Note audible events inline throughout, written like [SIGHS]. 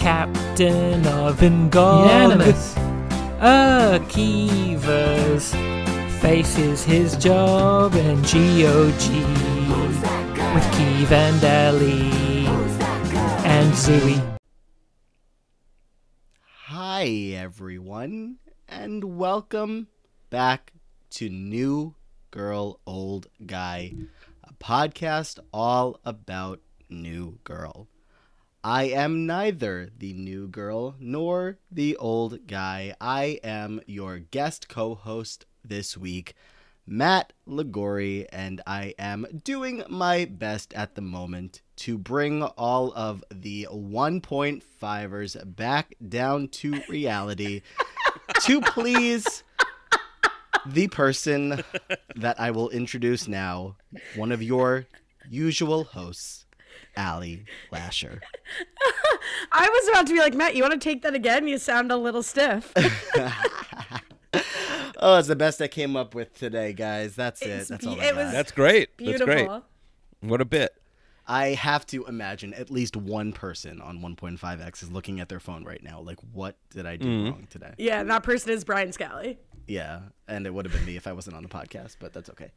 captain of Ingolimus. Unanimous. Akivas faces his job in GOG with Keeve and Ellie and Zooey. Hi, everyone, and welcome back to New Girl, Old Guy, a podcast all about New Girl. I am neither the new girl nor the old guy. I am your guest co host this week, Matt Ligori, and I am doing my best at the moment to bring all of the 1.5ers back down to reality [LAUGHS] to please the person that I will introduce now, one of your usual hosts, Allie Lasher. I was about to be like, Matt, you want to take that again? You sound a little stiff. [LAUGHS] [LAUGHS] Oh, it's the best I came up with today, guys. That's it. It's That's be- all I it got. was- That's great. Beautiful. That's great. What a bit. I have to imagine at least one person on 1.5x is looking at their phone right now. Like, what did I do Mm-hmm. wrong today? Yeah, and that person is Brian Scally. Yeah, and it would have been me if I wasn't on the podcast, but that's okay.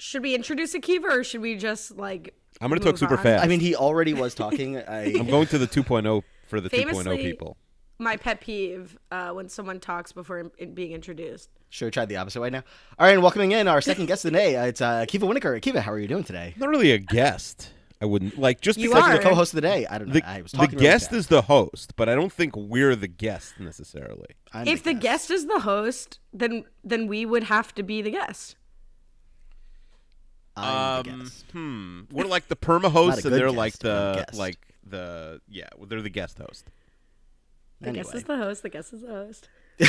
Should we introduce Akiva or should we just like? I'm going to talk super on? fast. I mean, he already was talking. I [LAUGHS] I'm going to the 2.0 for the 2.0 people. My pet peeve uh, when someone talks before in- in being introduced. should have tried the opposite way now. All right, and welcoming in our second guest of the day. Uh, it's uh, Kiva Winokur. Kiva, how are you doing today? Not really a guest. I wouldn't like just You because are. The co-host of the day. I don't know. the, I was talking really guest fast. is the host, but I don't think we're the guest necessarily. I'm if the guest is the host, then then we would have to be the guest. I'm the Um, guest. hmm. We're like the perma [LAUGHS] Not hosts, and they're like guest, but a the like the yeah. well, They're the guest host. The guest is the host. The guest is the host. [LAUGHS]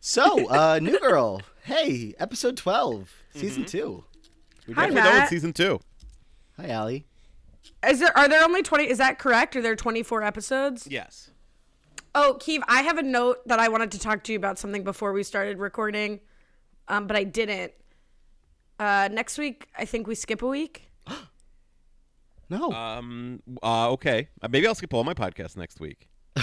So, uh, New Girl. Hey, episode 12, season Mm-hmm. two. We Hi, definitely know Matt. season two. Hi, Allie. Is there are there only twenty? Is that correct? Are there twenty four episodes? Yes. Oh, Keeve, I have a note that I wanted to talk to you about something before we started recording, um, but I didn't. Uh, next week, I think we skip a week. [GASPS] No. Um. Uh. Okay. Uh, maybe I'll skip all my podcasts next week. [LAUGHS]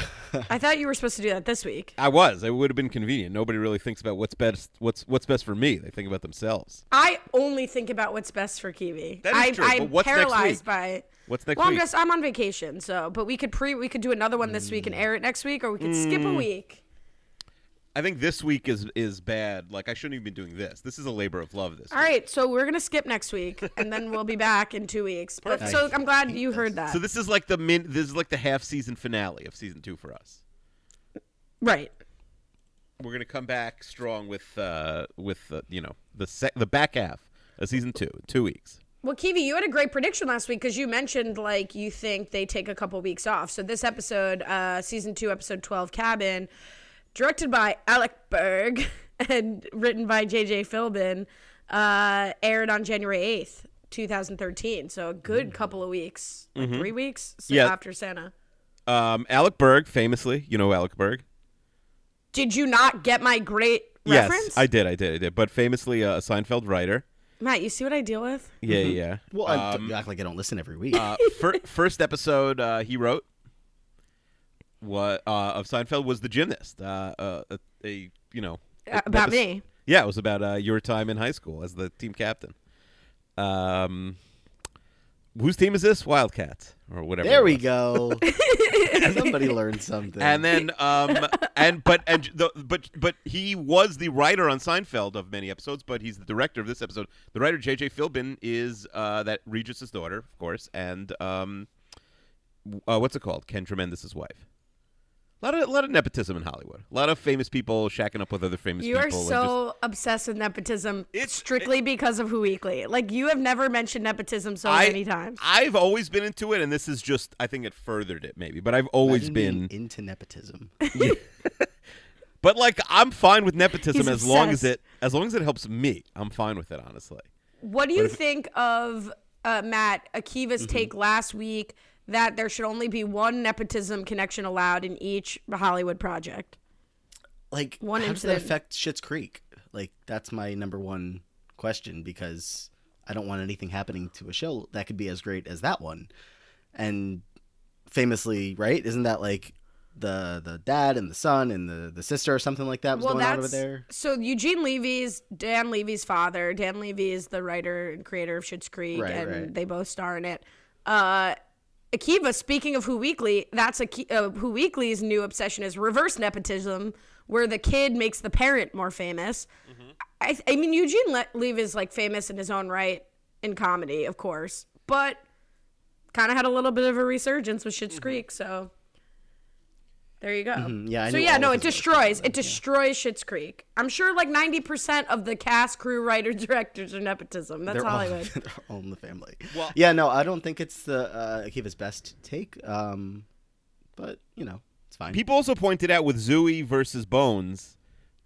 I thought you were supposed to do that this week. I was. It would have been convenient. Nobody really thinks about what's best. What's what's best for me. They think about themselves. I only think about what's best for Kiwi. That is I, true, I'm but what's next paralyzed week? by. What's next well, I'm week? just I'm on vacation, so but we could pre we could do another one this week and air it next week, or we could skip Mm. a week. I think this week is is bad. Like I shouldn't even be doing this. This is a labor of love. This. All right, so we're gonna skip next week, and then we'll be back in two weeks. But Perfect. so I'm glad you heard that. So this is like the min. This is like the half season finale of season two for us. right. We're gonna come back strong with uh with uh, you know the sec- the back half of season two two weeks. Well, Kiwi, you had a great prediction last week because you mentioned like you think they take a couple weeks off. So this episode, uh, season two, episode twelve, Cabin, directed by Alec Berg [LAUGHS] and written by J.J. Philbin, uh, aired on January eighth, two thousand thirteen. So a good couple of weeks, like three weeks so Yeah. after Santa. Um, Alec Berg, famously, you know Alec Berg. Did you not get my great reference? Yes, I did, I did, I did. But famously, uh, a Seinfeld writer. Matt, you see what I deal with? Yeah, yeah. well, I, um, you act like I don't listen every [LAUGHS] week. uh, fir- first episode uh, he wrote what uh, of Seinfeld was the gymnast. Uh, uh, a, a you know Uh, about epis- me. Yeah, it was about uh, your time in high school as the team captain. Um, whose team is this? Wildcats or whatever. there we go. [LAUGHS] [LAUGHS] Somebody learned something. And then, um, and but and the, but but he was the writer on Seinfeld of many episodes, but he's the director of this episode. The writer J.J. Philbin is uh, that Regis's daughter, of course, and um, uh, what's it called? Ken Tremendous's wife. A lot of a lot of nepotism in Hollywood. A lot of famous people shacking up with other famous You are people. and so obsessed with nepotism It's- strictly because of Who Weekly. Like you have never mentioned nepotism so I, many times. I've always been into it, and this is just I think it furthered it maybe, but I've always Imagine been. into nepotism. [LAUGHS] But like I'm fine with nepotism He's as long as it as long as it helps me. I'm fine with it honestly. what do you think of uh, Matt Akiva's Mm-hmm. take last week that there should only be one nepotism connection allowed in each Hollywood project? Like, One how does that incident. affect Schitt's Creek? Like, that's my number one question because I don't want anything happening to a show that could be as great as that one. And famously, right? Isn't that like the the dad and the son and the the sister or something like that was going on over there. So Eugene Levy's Dan Levy's father. Dan Levy is the writer and creator of Schitt's Creek, Right, and right. they both star in it. Uh, Akiva, speaking of Who Weekly, that's Aki- uh, Who Weekly's new obsession is reverse nepotism, where the kid makes the parent more famous. Mm-hmm. I, I mean, Eugene Le- Levy is like famous in his own right in comedy, of course, but kind of had a little bit of a resurgence with Schitt's Creek, so. There you go. Mm-hmm. Yeah, I so yeah, no, it destroys. It destroys Schitt's Creek. I'm sure like 90% of the cast, crew, writers, [LAUGHS] directors are nepotism. That's They're all, Hollywood. [LAUGHS] they're all in the family. Well- yeah, no, I don't think it's the uh, Akiva's best take. Um, but you know, it's fine. People also pointed out with Zooey versus Bones,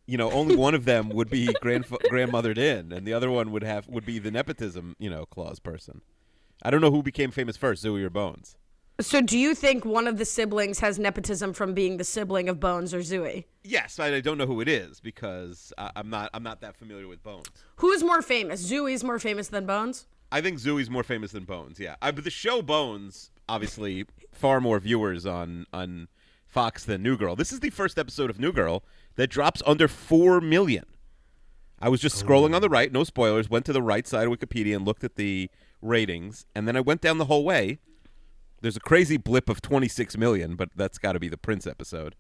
you know, only one of them would be [LAUGHS] grandf- grandmothered in, and the other one would have would be the nepotism, you know, clause person. I don't know who became famous first, Zooey or Bones. So do you think one of the siblings has nepotism from being the sibling of Bones or Zooey? Yes, I, I don't know who it is because I, I'm not I'm not that familiar with Bones. Who's more famous? Zooey's more famous than Bones? I think Zooey's more famous than Bones. Yeah, I, but the show Bones, obviously, far more viewers on on Fox than New Girl. This is the first episode of New Girl that drops under four million. I was just scrolling on the right, no spoilers. Went to the right side of Wikipedia and looked at the ratings, and then I went down the whole way. There's a crazy blip of 26 million, but that's got to be the Prince episode,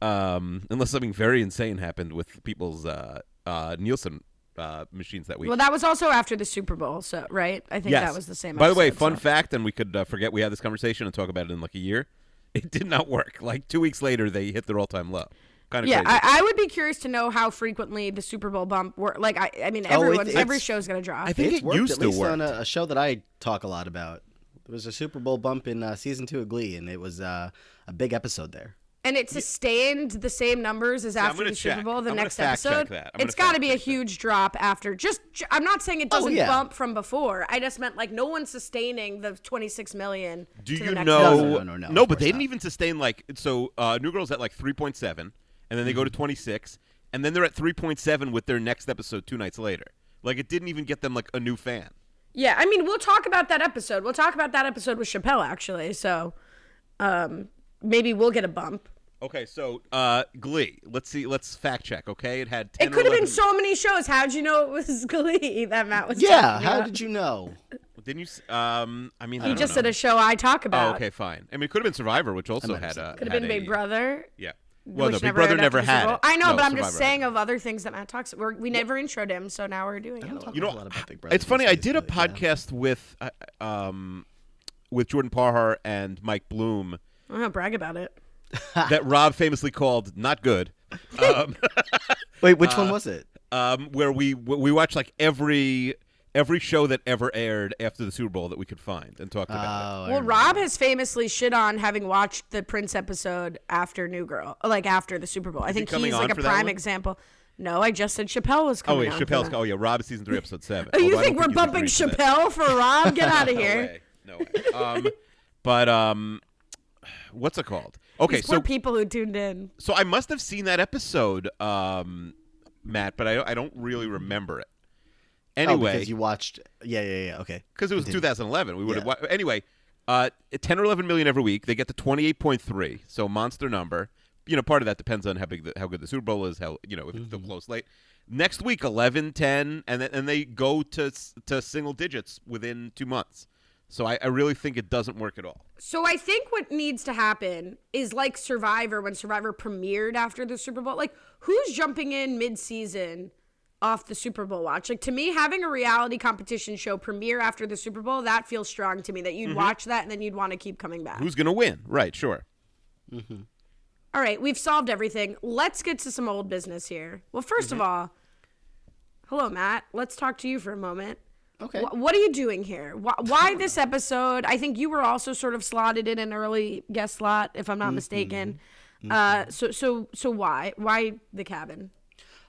um, unless something very insane happened with people's uh, uh, Nielsen uh, machines that week. Well, that was also after the Super Bowl, so right? I think that was the same. By the way, fun so. fact, and we could uh, forget we had this conversation and talk about it in like a year. It did not work. Like two weeks later, they hit their all-time low. Kind of Yeah, crazy. I, I would be curious to know how frequently the Super Bowl bump work. Like, I, I mean, Oh, it- every it's- show's gonna drop. I think it's it worked used at to least work. on a, a show that I talk a lot about. There was a Super Bowl bump in uh, season two of Glee, and it was uh, a big episode there. and it sustained the same numbers as after gonna the Super. Bowl. The I'm next fact check episode, that. I'm got to be a check that. huge drop after. Just, I'm not saying it doesn't yeah. bump from before. I just meant like no one's sustaining the 26 million. Do to you the next know? No, no, no, no, no, but course they didn't not. even sustain like so. Uh, New Girl's at like 3.7, and then they go Mm-hmm. to 26, and then they're at 3.7 with their next episode two nights later. Like it didn't even get them like a new fan. Yeah, I mean, we'll talk about that episode. We'll talk about that episode with Chappelle actually. So, um, maybe we'll get a bump. Okay, so uh, Glee. Let's see. Let's fact check. Okay, it had 10 It or could have been so many shows. How'd you know it was [LAUGHS] Glee that Matt was? Yeah, talking how about? did you know? Didn't you? Um, I mean, I He don't just know. said a show I talk Oh, about. okay, fine. I mean, it could have been Survivor, which also had a. Could have had been Big Brother. Yeah. Well, which no, Big Brother never had it. I know, No, but I'm just saying of other things that Matt talks. We're, we never introed him, so now we're doing it. a little You know, a lot about Big Brother it's funny. I did a but yeah. podcast with, uh, um, with Jordan Parhar and Mike Bloom I'm gonna brag about it. [LAUGHS] that Rob famously called "not good," um, [LAUGHS] Wait, which one was it? um, where we we watched like every every show that ever aired after the Super Bowl that we could find and talked about. Oh, I Well. Rob has famously shit on having watched the Prince episode after New Girl, like after the Super Bowl. I think coming he's like a prime example. No, I just said Chappelle was Oh coming. wait, on for Chappelle's. that. Oh yeah, Rob season three, episode seven. Oh, you Although think we're he's bumping agreed to that. Chappelle for Rob? [LAUGHS] Get out of No here. way. No way. Um, but um, what's it called? Okay, These poor so people who tuned in. so I must have seen that episode, um, Matt, but I I don't really remember it. Oh, Anyway, because you watched. Yeah, yeah, yeah. Okay. because it was Continue. 2011. We would have Yeah. wa- anyway. Uh, 10 or 11 million every week. They get to 28.3, so monster number. You know, part of that depends on how big, the, how good the Super Bowl is. How you know if it's Mm-hmm. still close late. Next week, 11, 10, and then and they go to to single digits within two months. So I, I really think it doesn't work at all. So I think what needs to happen is like Survivor when Survivor premiered after the Super Bowl. Like who's jumping in mid-season off the Super Bowl watch? Like to me having a reality competition show premiere after the Super Bowl, that feels strong to me that Mm-hmm. you'd watch that and then you'd want to keep coming back. Who's gonna win? Right, sure. All right, we've solved everything. Let's get to some old business here. Well, 1st Mm-hmm. of all, hello Matt. Let's talk to you for a moment. Okay. Wh- what are you doing here? Why, why this [LAUGHS] episode? I think you were also sort of slotted in an early guest slot, if Mm-hmm. I'm not mistaken. Uh, so so so why why the cabin?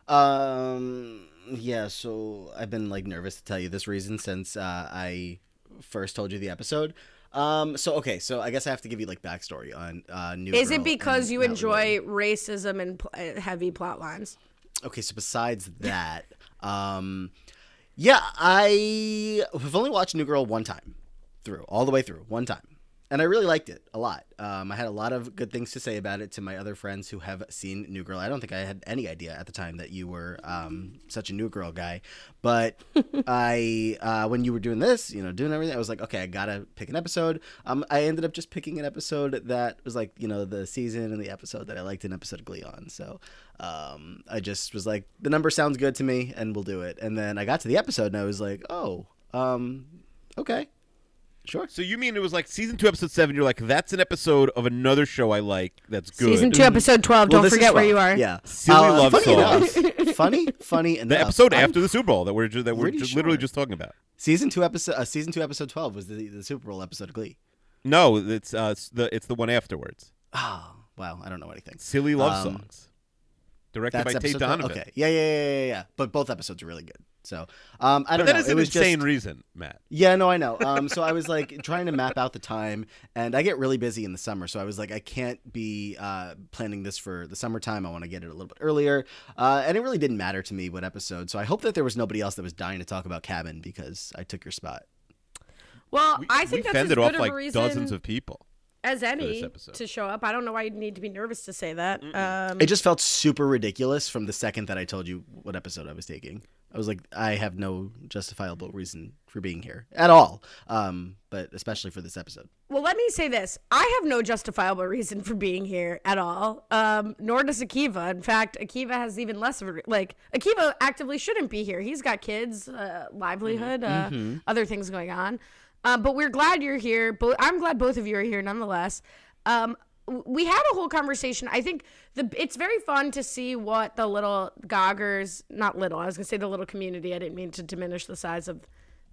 Um. Yeah. So I've been like nervous to tell you this reason since uh, I first told you the episode. Um. So okay. So I guess I have to give you like backstory on uh, New. Is Girl it because and you Matt enjoy Lewin. racism and pl- uh, heavy plot lines? Okay. So besides that, um, yeah, I have only watched New Girl one time through, all the way through, one time. And I really liked it a lot. Um, I had a lot of good things to say about it to my other friends who have seen New Girl. I don't think I had any idea at the time that you were um, such a New Girl guy, but [LAUGHS] I uh, when you were doing this, you know, doing everything, I was like, okay, I gotta pick an episode. Um, I ended up just picking an episode that was like, you know, the season and the episode that I liked an episode of Glee on. So um, I just was like, the number sounds good to me, and we'll do it. And then I got to the episode, and I was like, oh, um, okay. Sure. So you mean it was like season two, episode seven? You're like, that's an episode of another show I like. That's good. Season two, episode twelve. Well, Don't this is forget where you are. Yeah. Silly Uh, love funny songs. enough- [LAUGHS] funny, funny enough. The episode I'm- after the Super Bowl that we're just, that we're Pretty just literally sure. just talking about. season two episode uh, season two episode twelve was the the Super Bowl episode of Glee. No, it's uh it's the it's the one afterwards. Oh wow, I don't know anything. Silly love Um, songs, directed by Tate episode 12? Donovan. Okay, yeah, yeah, yeah, yeah, yeah. But both episodes are really good. So um, I don't that know. is it an was insane just reason, Matt. yeah, no, I know. Um, so I was like [LAUGHS] trying to map out the time, and I get really busy in the summer. So I was like, I can't be uh, planning this for the summertime. I want to get it a little bit earlier, uh, and it really didn't matter to me what episode. So I hope that there was nobody else that was dying to talk about Cabin because I took your spot. Well, We, I think we that's as fended good off of like a reason dozens of people. As any to show up. I don't know why you need to be nervous to say that. Um, It just felt super ridiculous from the second that I told you what episode I was taking. I was like, I have no justifiable reason for being here at all, um, but especially for this episode. Well, let me say this. I have no justifiable reason for being here at all. Um, nor does Akiva. In fact, Akiva has even less of a re- like. Akiva actively shouldn't be here. He's got kids, uh, livelihood, uh, other things going on. Uh, but we're glad you're here. Bo- I'm glad both of you are here, nonetheless. Um, we had a whole conversation. I think the it's very fun to see what the little Goggers, not little. I was gonna say the little community. I didn't mean to diminish the size of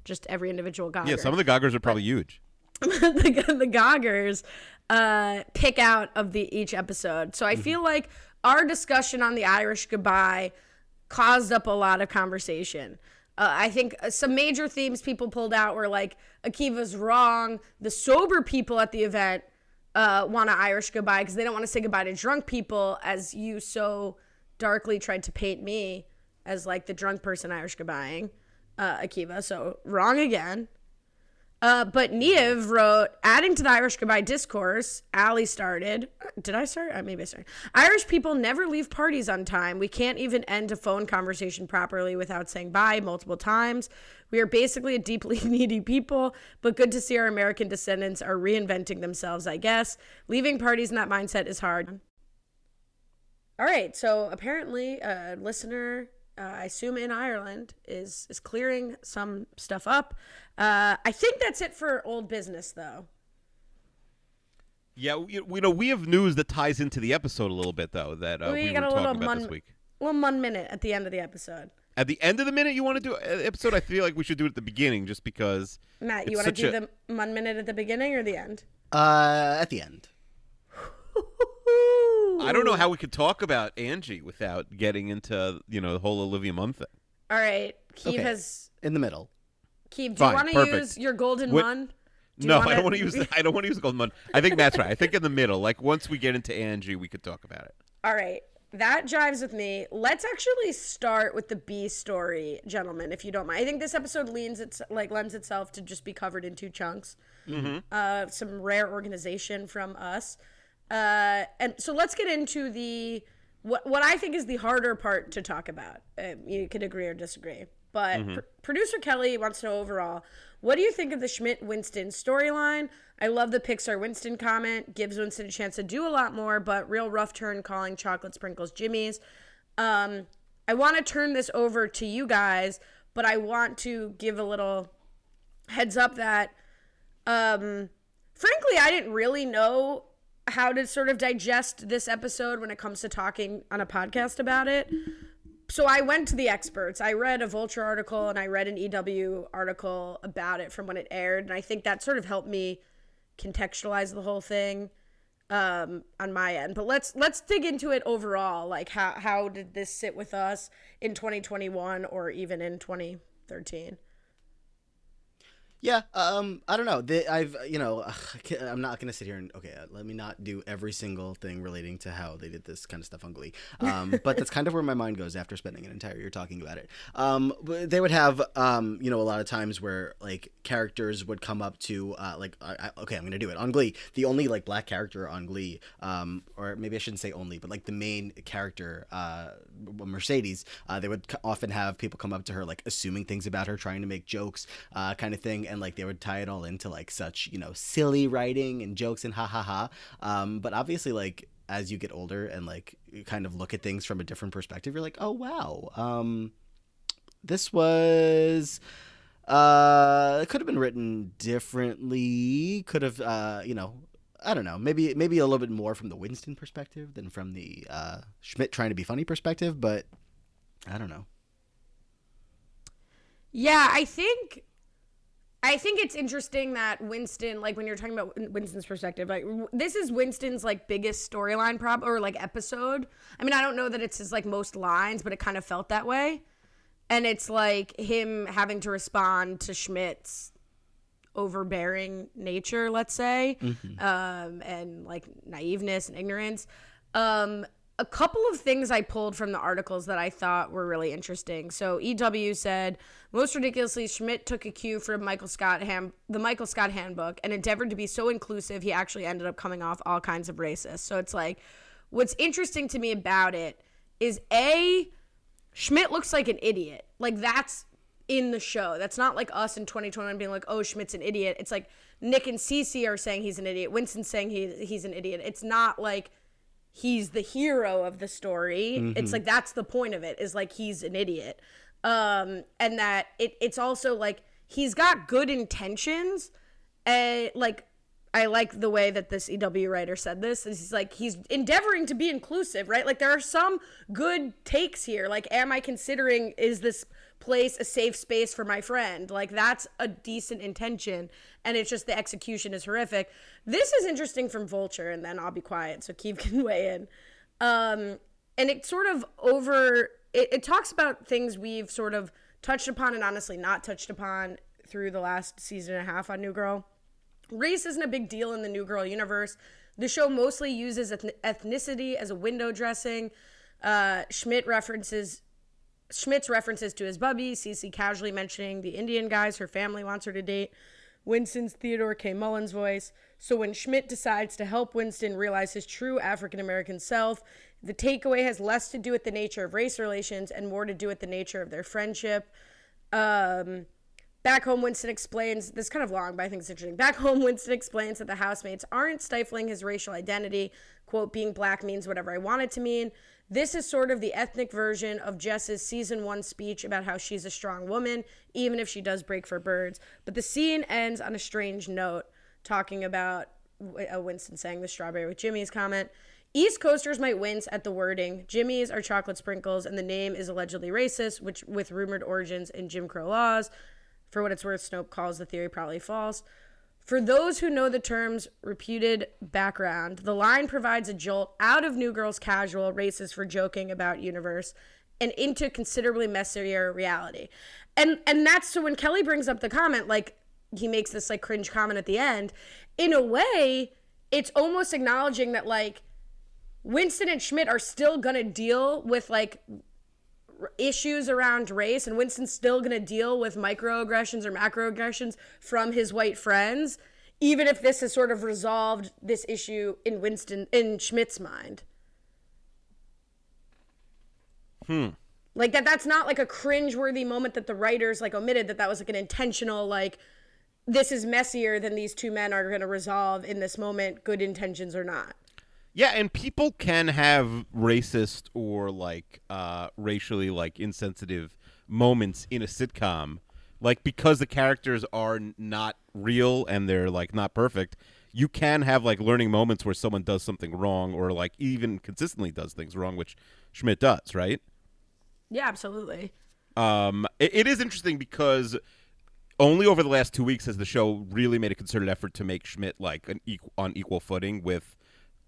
just every individual Gogger Yeah, some of the Goggers are probably huge. [LAUGHS] the, the Goggers uh, pick out of the each episode. So I feel like our discussion on the Irish goodbye caused up a lot of conversation. Uh, I think uh, some major themes people pulled out were like Akiva's wrong. The sober people at the event uh, want to Irish goodbye because they don't want to say goodbye to drunk people, as you so darkly tried to paint me as like the drunk person Irish goodbying uh, Akiva. So wrong again. Uh, but Niev wrote, adding to the Irish goodbye discourse, Allie started. Did I start? Uh, maybe I started. Irish people never leave parties on time. We can't even end a phone conversation properly without saying bye multiple times. We are basically a deeply [LAUGHS] needy people, but good to see our American descendants are reinventing themselves, I guess. Leaving parties in that mindset is hard. All right, so apparently a listener, uh, I assume in Ireland, is is clearing some stuff up. Uh, I think that's it for old business, though. Yeah, we, we know we have news that ties into the episode a little bit though that uh, We we, got were a talking little about mun- this week. Well, one minute at the end of the episode. At the end of the minute, you want to do an episode? I feel like we should do it at the beginning, just because. Matt, you want to do a- the one minute at the beginning or the end? Uh, at the end. [LAUGHS] I don't know how we could talk about Angie without getting into you know the whole Olivia Munn thing. All right, Keeve Okay. has. In the middle. Keeve, do Fine, you want to use your golden What- one? Do no, I wanna- don't want to use. The, [LAUGHS] I don't want to use the golden Munn. I think Matt's right. I think in the middle, like once we get into Angie, we could talk about it. All right. That jives with me. Let's actually start with the B story, gentlemen, if you don't mind. I think this episode leans its like lends itself to just be covered in two chunks. Uh, some rare organization from us. Uh, and so let's get into the what what I think is the harder part to talk about. Uh, you can agree or disagree, but pr- producer Kelly wants to know overall. What do you think of the Schmidt Winston storyline? I love the Pixar Winston comment. Gives Winston a chance to do a lot more, but real rough turn calling chocolate sprinkles Jimmy's. Um, I want to turn this over to you guys, but I want to give a little heads up that um frankly i didn't really know how to sort of digest this episode when it comes to talking on a podcast about it. So i went to the experts. I read a vulture article and i read an ew article about it from when it aired. And i think that sort of helped me contextualize the whole thing um on my end. But let's let's dig into it overall. Like how how did this sit with us in 2021 or even in 2013 Yeah, um, I don't know. They, I've, you know, [SIGHS] I'm not gonna sit here and okay, uh, let me not do every single thing relating to how they did this kind of stuff on Glee. Um, but that's kind of where my mind goes after spending an entire year talking about it. Um, they would have, um, you know, a lot of times where like characters would come up to, uh, like, I, I, okay, I'm gonna do it on Glee. The only like black character on Glee, um, or maybe I shouldn't say only, but like the main character, uh, Mercedes, uh, they would often have people come up to her like assuming things about her, trying to make jokes, uh, kind of thing, and like they would tie it all into like such you know silly writing and jokes and ha ha ha. Um, but obviously, like as you get older and like kind of look at things from a different perspective, you're like, oh wow, um, this was uh it could have been written differently could have uh you know i don't know maybe maybe a little bit more from the winston perspective than from the uh schmidt trying to be funny perspective but i don't know Yeah, I think I think it's interesting that Winston, like when you're talking about Winston's perspective, like this is Winston's like biggest storyline prop or like episode. I mean, I don't know that it's his like most lines, but it kind of felt that way. And it's like him having to respond to Schmidt's overbearing nature, let's say, um, and like naiveness and ignorance. Um, a couple of things I pulled from the articles that I thought were really interesting. So EW said, most ridiculously, Schmidt took a cue from Michael Scott hand, the Michael Scott handbook and endeavored to be so inclusive. He actually ended up coming off all kinds of racist. So it's like, what's interesting to me about it is a Schmidt looks like an idiot. Like that's in the show. That's not like us in 2021 being like, "Oh, Schmidt's an idiot." It's like Nick and Cece are saying he's an idiot. Winston's saying he he's an idiot. It's not like he's the hero of the story. It's like that's the point of it is like he's an idiot. Um and that it it's also like he's got good intentions and like I like the way that this EW writer said this. Is He's like he's endeavoring to be inclusive, right? Like there are some good takes here. Like am I considering is this place a safe space for my friend? Like that's a decent intention and it's just the execution is horrific. This is interesting from Vulture and then I'll be quiet so Keith [LAUGHS] can weigh in. Um and it sort of over it, it talks about things we've sort of touched upon and honestly not touched upon through the last season and a half on New Girl. Race isn't a big deal in the New Girl universe. The show mostly uses ethnicity as a window dressing. Uh, Schmidt references Schmidt's references to his bubby, Cece casually mentioning the Indian guys her family wants her to date, Winston's Theodore K. Mullins voice. So when Schmidt decides to help Winston realize his true African American self, the takeaway has less to do with the nature of race relations and more to do with the nature of their friendship. Um, Back home, Winston explains this is kind of long, but I think it's interesting. Back home, Winston explains that the housemates aren't stifling his racial identity. Quote, being black means whatever I want it to mean. This is sort of the ethnic version of Jess's season one speech about how she's a strong woman, even if she does break for birds. But the scene ends on a strange note, talking about uh, Winston saying the strawberry with Jimmy's comment. East Coasters might wince at the wording. Jimmy's are chocolate sprinkles, and the name is allegedly racist, which with rumored origins in Jim Crow laws. For what it's worth, Snopes calls the theory probably false. For those who know the term's reputed background, the line provides a jolt out of New Girl's casual races for joking about universe and into considerably messier reality. And and that's so when Kelly brings up the comment, like he makes this like cringe comment at the end, in a way, it's almost acknowledging that like Winston and Schmidt are still gonna deal with like issues around race, and Winston's still gonna deal with microaggressions or macroaggressions from his white friends, even if this has sort of resolved this issue in Winston in Schmidt's mind. Hmm. Like that that's not like a cringe-worthy moment that the writers like omitted that that was like an intentional like this is messier than these two men are going to resolve in this moment good intentions or not. Yeah, and people can have racist or like uh, racially like insensitive moments in a sitcom, like because the characters are not real and they're like not perfect. You can have like learning moments where someone does something wrong or like even consistently does things wrong, which Schmidt does, right? Yeah, absolutely. Um, it, it is interesting because only over the last two weeks has the show really made a concerted effort to make Schmidt like an equal, on equal footing with,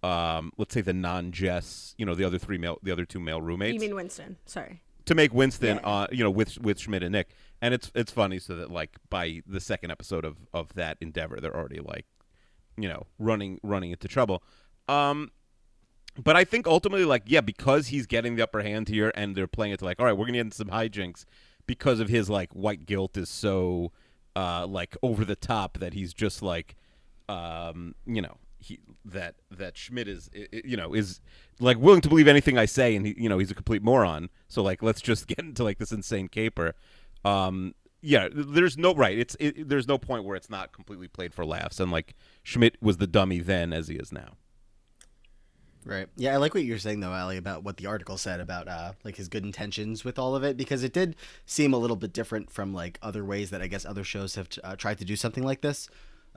um, let's say the non-Jess, you know, the other three male, the other two male roommates, You mean Winston? Sorry. to make Winston, Yeah. uh, you know, with with Schmidt and Nick, and it's it's funny so that like by the second episode of of that endeavor, they're already like, you know, running running into trouble. Um, but I think ultimately, like, yeah, because he's getting the upper hand here, and they're playing it to like, all right, we're gonna get into some hijinks because of his like white guilt is so uh like over the top that he's just like, um, you know, he that that Schmidt is you know is like willing to believe anything I say, and he you know he's a complete moron. So like, let's just [LAUGHS] get into like this insane caper. Um, yeah, there's no right. It's it, there's no point where it's not completely played for laughs, and like Schmidt was the dummy then as he is now. Right. Yeah, I like what you're saying though, Ali, about what the article said about uh like his good intentions with all of it because it did seem a little bit different from like other ways that I guess other shows have uh, tried to do something like this.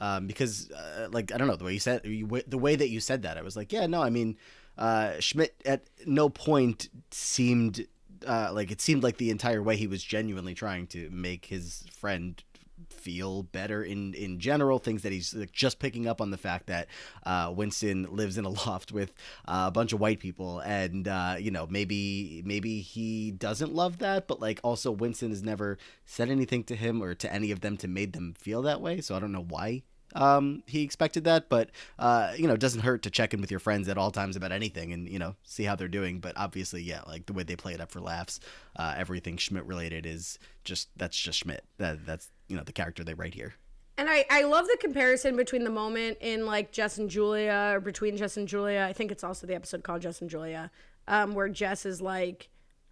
Um, because uh, like I don't know the way you said you, the way that you said that I was like yeah no I mean uh, Schmidt at no point seemed uh, like it seemed like the entire way he was genuinely trying to make his friend feel better in in general things that he's like, just picking up on the fact that uh, Winston lives in a [LAUGHS] loft with uh, a bunch of white people and uh, you know maybe maybe he doesn't love that but like also Winston has never said anything to him or to any of them to made them feel that way so I don't know why um, he expected that, but uh, you know, it doesn't hurt to check in with your friends at all times about anything and you know see how they're doing. But obviously, yeah, like the way they play it up for laughs, uh, everything Schmidt related is just that's just Schmidt. That that's you know the character they write here. And I, I love the comparison between the moment in like Jess and Julia or between Jess and Julia. I think it's also the episode called Jess and Julia, um, where Jess is like,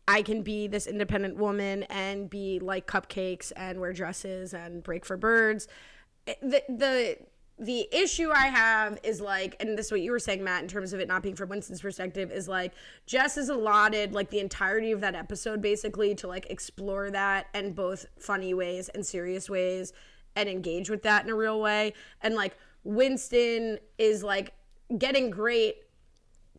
I can be this independent woman and be like cupcakes and wear dresses and break for birds. The the the issue I have is like, and this is what you were saying, Matt, in terms of it not being from Winston's perspective, is like Jess is allotted like the entirety of that episode basically to like explore that in both funny ways and serious ways and engage with that in a real way. And like Winston is like getting great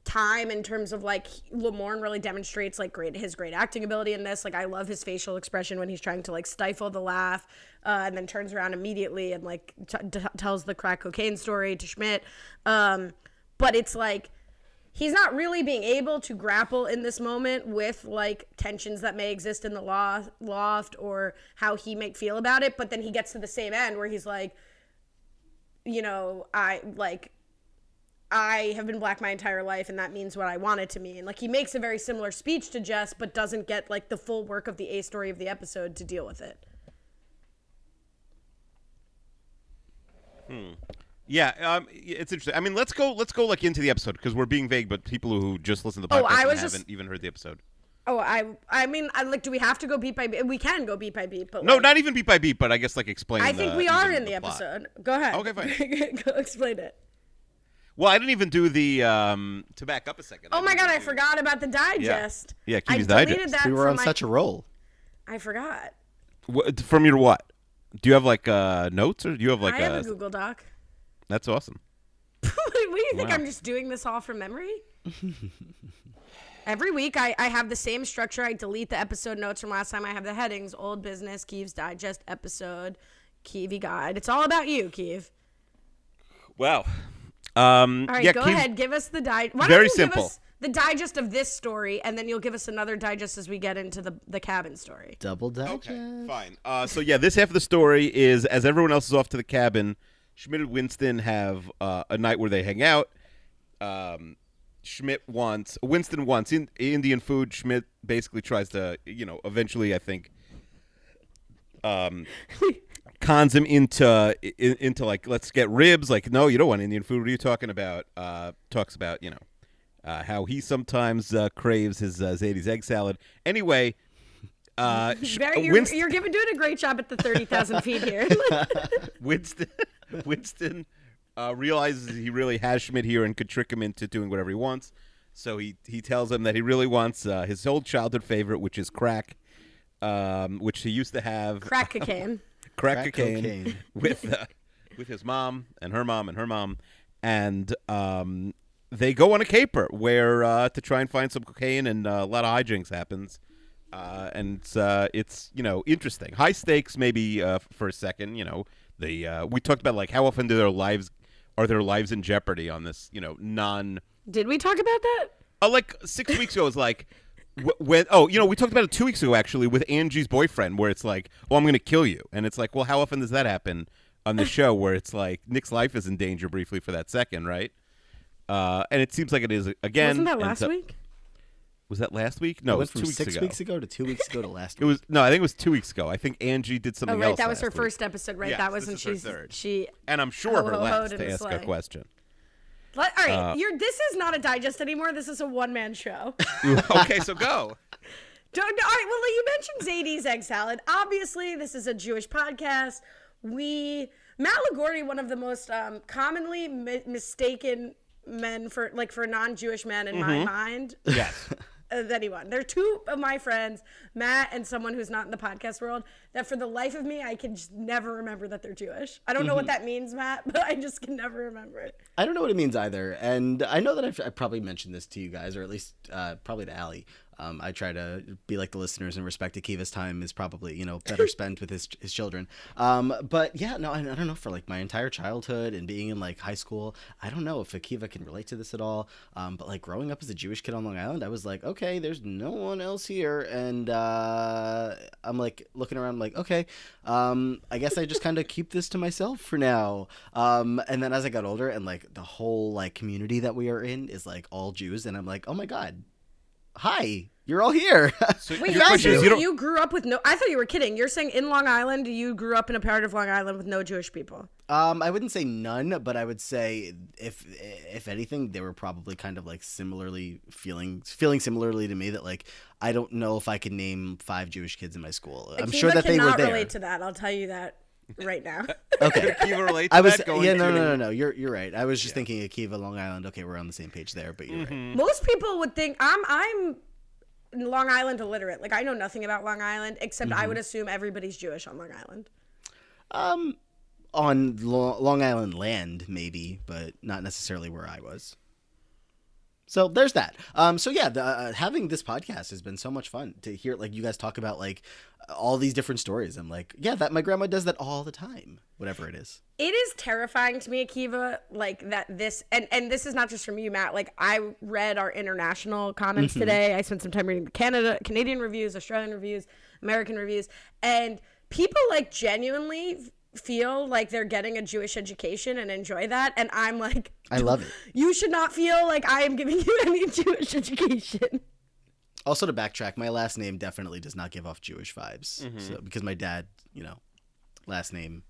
time in terms of like Lamorne really demonstrates like great his great acting ability in this. Like I love his facial expression when he's trying to like stifle the laugh, uh, and then turns around immediately and like t- t- tells the crack cocaine story to Schmidt. Um, but it's like he's not really being able to grapple in this moment with like tensions that may exist in the law loft or how he might feel about it. But then he gets to the same end where he's like, you know, I like I have been black my entire life and that means what I want it to mean. Like he makes a very similar speech to Jess, but doesn't get like the full work of the A story of the episode to deal with it. Hmm. Yeah, um, it's interesting. I mean, let's go. Let's go like into the episode because we're being vague, but people who just listen to the podcast Oh, podcast I and was haven't just- even heard the episode. Oh, I I mean, I like do we have to go beat by beat? We can go beat by beat, but No, like, not even beat by beat, but I guess like explain. I think the- we are in the, plot. episode. Go ahead. Okay, fine. [LAUGHS] go explain it. Well, I didn't even do the um to back up a second. Oh my didn't god, I even forgot about the digest. Yeah, I Kiwi's deleted Digest. that We were from on my, such a roll. I forgot. What, from your what? Do you have like uh notes or do you have like I have a Google Doc. That's awesome. [LAUGHS] what do you think? Wow. I'm just doing this all from memory? [LAUGHS] Every week, I, I have the same structure. I delete the episode notes from last time. I have the headings: old business, Keeves Digest episode, Kiwi guide. It's all about you, Keev. Wow. Um, All right, yeah, go Keith- ahead. Give us the di- Why Very don't you simple. Give us the digest of this story, and then you'll give us another digest as we get into the the cabin story. Double digest. Okay, fine. Uh, so yeah, this half of the story is as everyone else is off to the cabin, Schmidt and Winston have uh, a night where they hang out. Um, Schmidt wants Winston wants in, Indian food. Schmidt basically tries to, you know, eventually I think, um, [LAUGHS] cons him into in, into like let's get ribs. Like no, you don't want Indian food. What are you talking about? Uh, talks about you know uh, how he sometimes uh, craves his uh, Zadie's egg salad. Anyway. Uh, [LAUGHS] Very, you're, Winston, you're giving doing a great job at the thirty thousand [LAUGHS] feet here. [LAUGHS] Winston, Winston uh, realizes he really has Schmidt here and could trick him into doing whatever he wants. So he he tells him that he really wants uh, his old childhood favorite, which is crack, um, which he used to have Crack cocaine. Crack, Crack cocaine, cocaine. [LAUGHS] with uh, with his mom and her mom and her mom, and um, they go on a caper where uh, to try and find some cocaine, and uh, a lot of hijinks happens. Uh, and it's, uh, it's you know interesting, high stakes maybe uh, for a second. You know, the uh, we talked about like how often do their lives are their lives in jeopardy on this you know non Did we talk about that? uh, like six weeks ago it was like wh- when oh you know we talked about it two weeks ago actually with Angie's boyfriend where it's like oh I'm gonna kill you and it's like well how often does that happen on the show where it's like Nick's life is in danger briefly for that second right uh, and it seems like it is again Wasn't that last so- week? was that last week no it it went was from two weeks six ago weeks ago to two weeks ago to last week. it was no I think it was two weeks ago I think Angie did something Oh, right. else That was her last week. first episode, right? Yes, that wasn't is she's third. she. and I'm sure her ho, ho last to to the ask a question Let, all right, Uh, you're. This is not a digest anymore. This is a one man show. [LAUGHS] okay so go Don't, all right. Well, you mentioned Zadie's egg salad. Obviously, this is a Jewish podcast. We Matt Ligori, one of the most um, commonly mi- mistaken men for like for non-Jewish men in my mind. yes [LAUGHS] Of anyone. They're two of my friends, Matt and someone who's not in the podcast world, that for the life of me, I can just never remember that they're Jewish. I don't know what that means, Matt, [LAUGHS] but I just can never remember it. I don't know what it means either, and I know that I've, I probably mentioned this to you guys, or at least uh, probably to Allie. Um, I try to be like the listeners and respect Akiva's time is probably you know better [LAUGHS] spent with his his children. Um, but yeah, no, I, I don't know for like my entire childhood and being in like high school, I don't know if Akiva can relate to this at all. Um, but like growing up as a Jewish kid on Long Island, I was like, okay, there's no one else here, and uh, I'm like looking around, I'm like, okay, um, I guess I just kind of keep this to myself for now. Um, and then as I got older, and like the whole like community that we are in is like all Jews, and I'm like, oh my god, hi, you're all here. [LAUGHS] so Wait, your you, question is you, you you, grew up with no. I thought you were kidding. You're saying in Long Island, you grew up in a part of Long Island with no Jewish people. um, I wouldn't say none, but I would say if if anything, they were probably kind of like similarly feeling feeling similarly to me that like I don't know if I can name five Jewish kids in my school. I'm Akiva sure that they were cannot there. relate to that. I'll tell you that right now. [LAUGHS] Okay. Akiva relate to I was that going yeah no to- no no no you're you're right I was just thinking Akiva Long Island okay we're on the same page there but you're Mm-hmm. right Most people would think I'm I'm Long Island illiterate. Like I know nothing about Long Island except Mm-hmm. I would assume everybody's Jewish on Long Island. um on Lo- Long Island land maybe but not necessarily where I was so there's that um so yeah the, uh, having this podcast has been so much fun to hear like you guys talk about like all these different stories I'm like yeah that my grandma does that all the time whatever it is It is terrifying to me, Akiva, like that this and and this is not just from you, Matt. Like I read our international comments Mm-hmm. today. I spent some time reading Canada, Canadian reviews, Australian reviews, American reviews, and people like genuinely feel like they're getting a Jewish education and enjoy that. And I'm like, I love it [LAUGHS] you should not feel like I am giving you [LAUGHS] any Jewish education. also to backtrack my last name definitely does not give off Jewish vibes Mm-hmm. so because my dad you know last name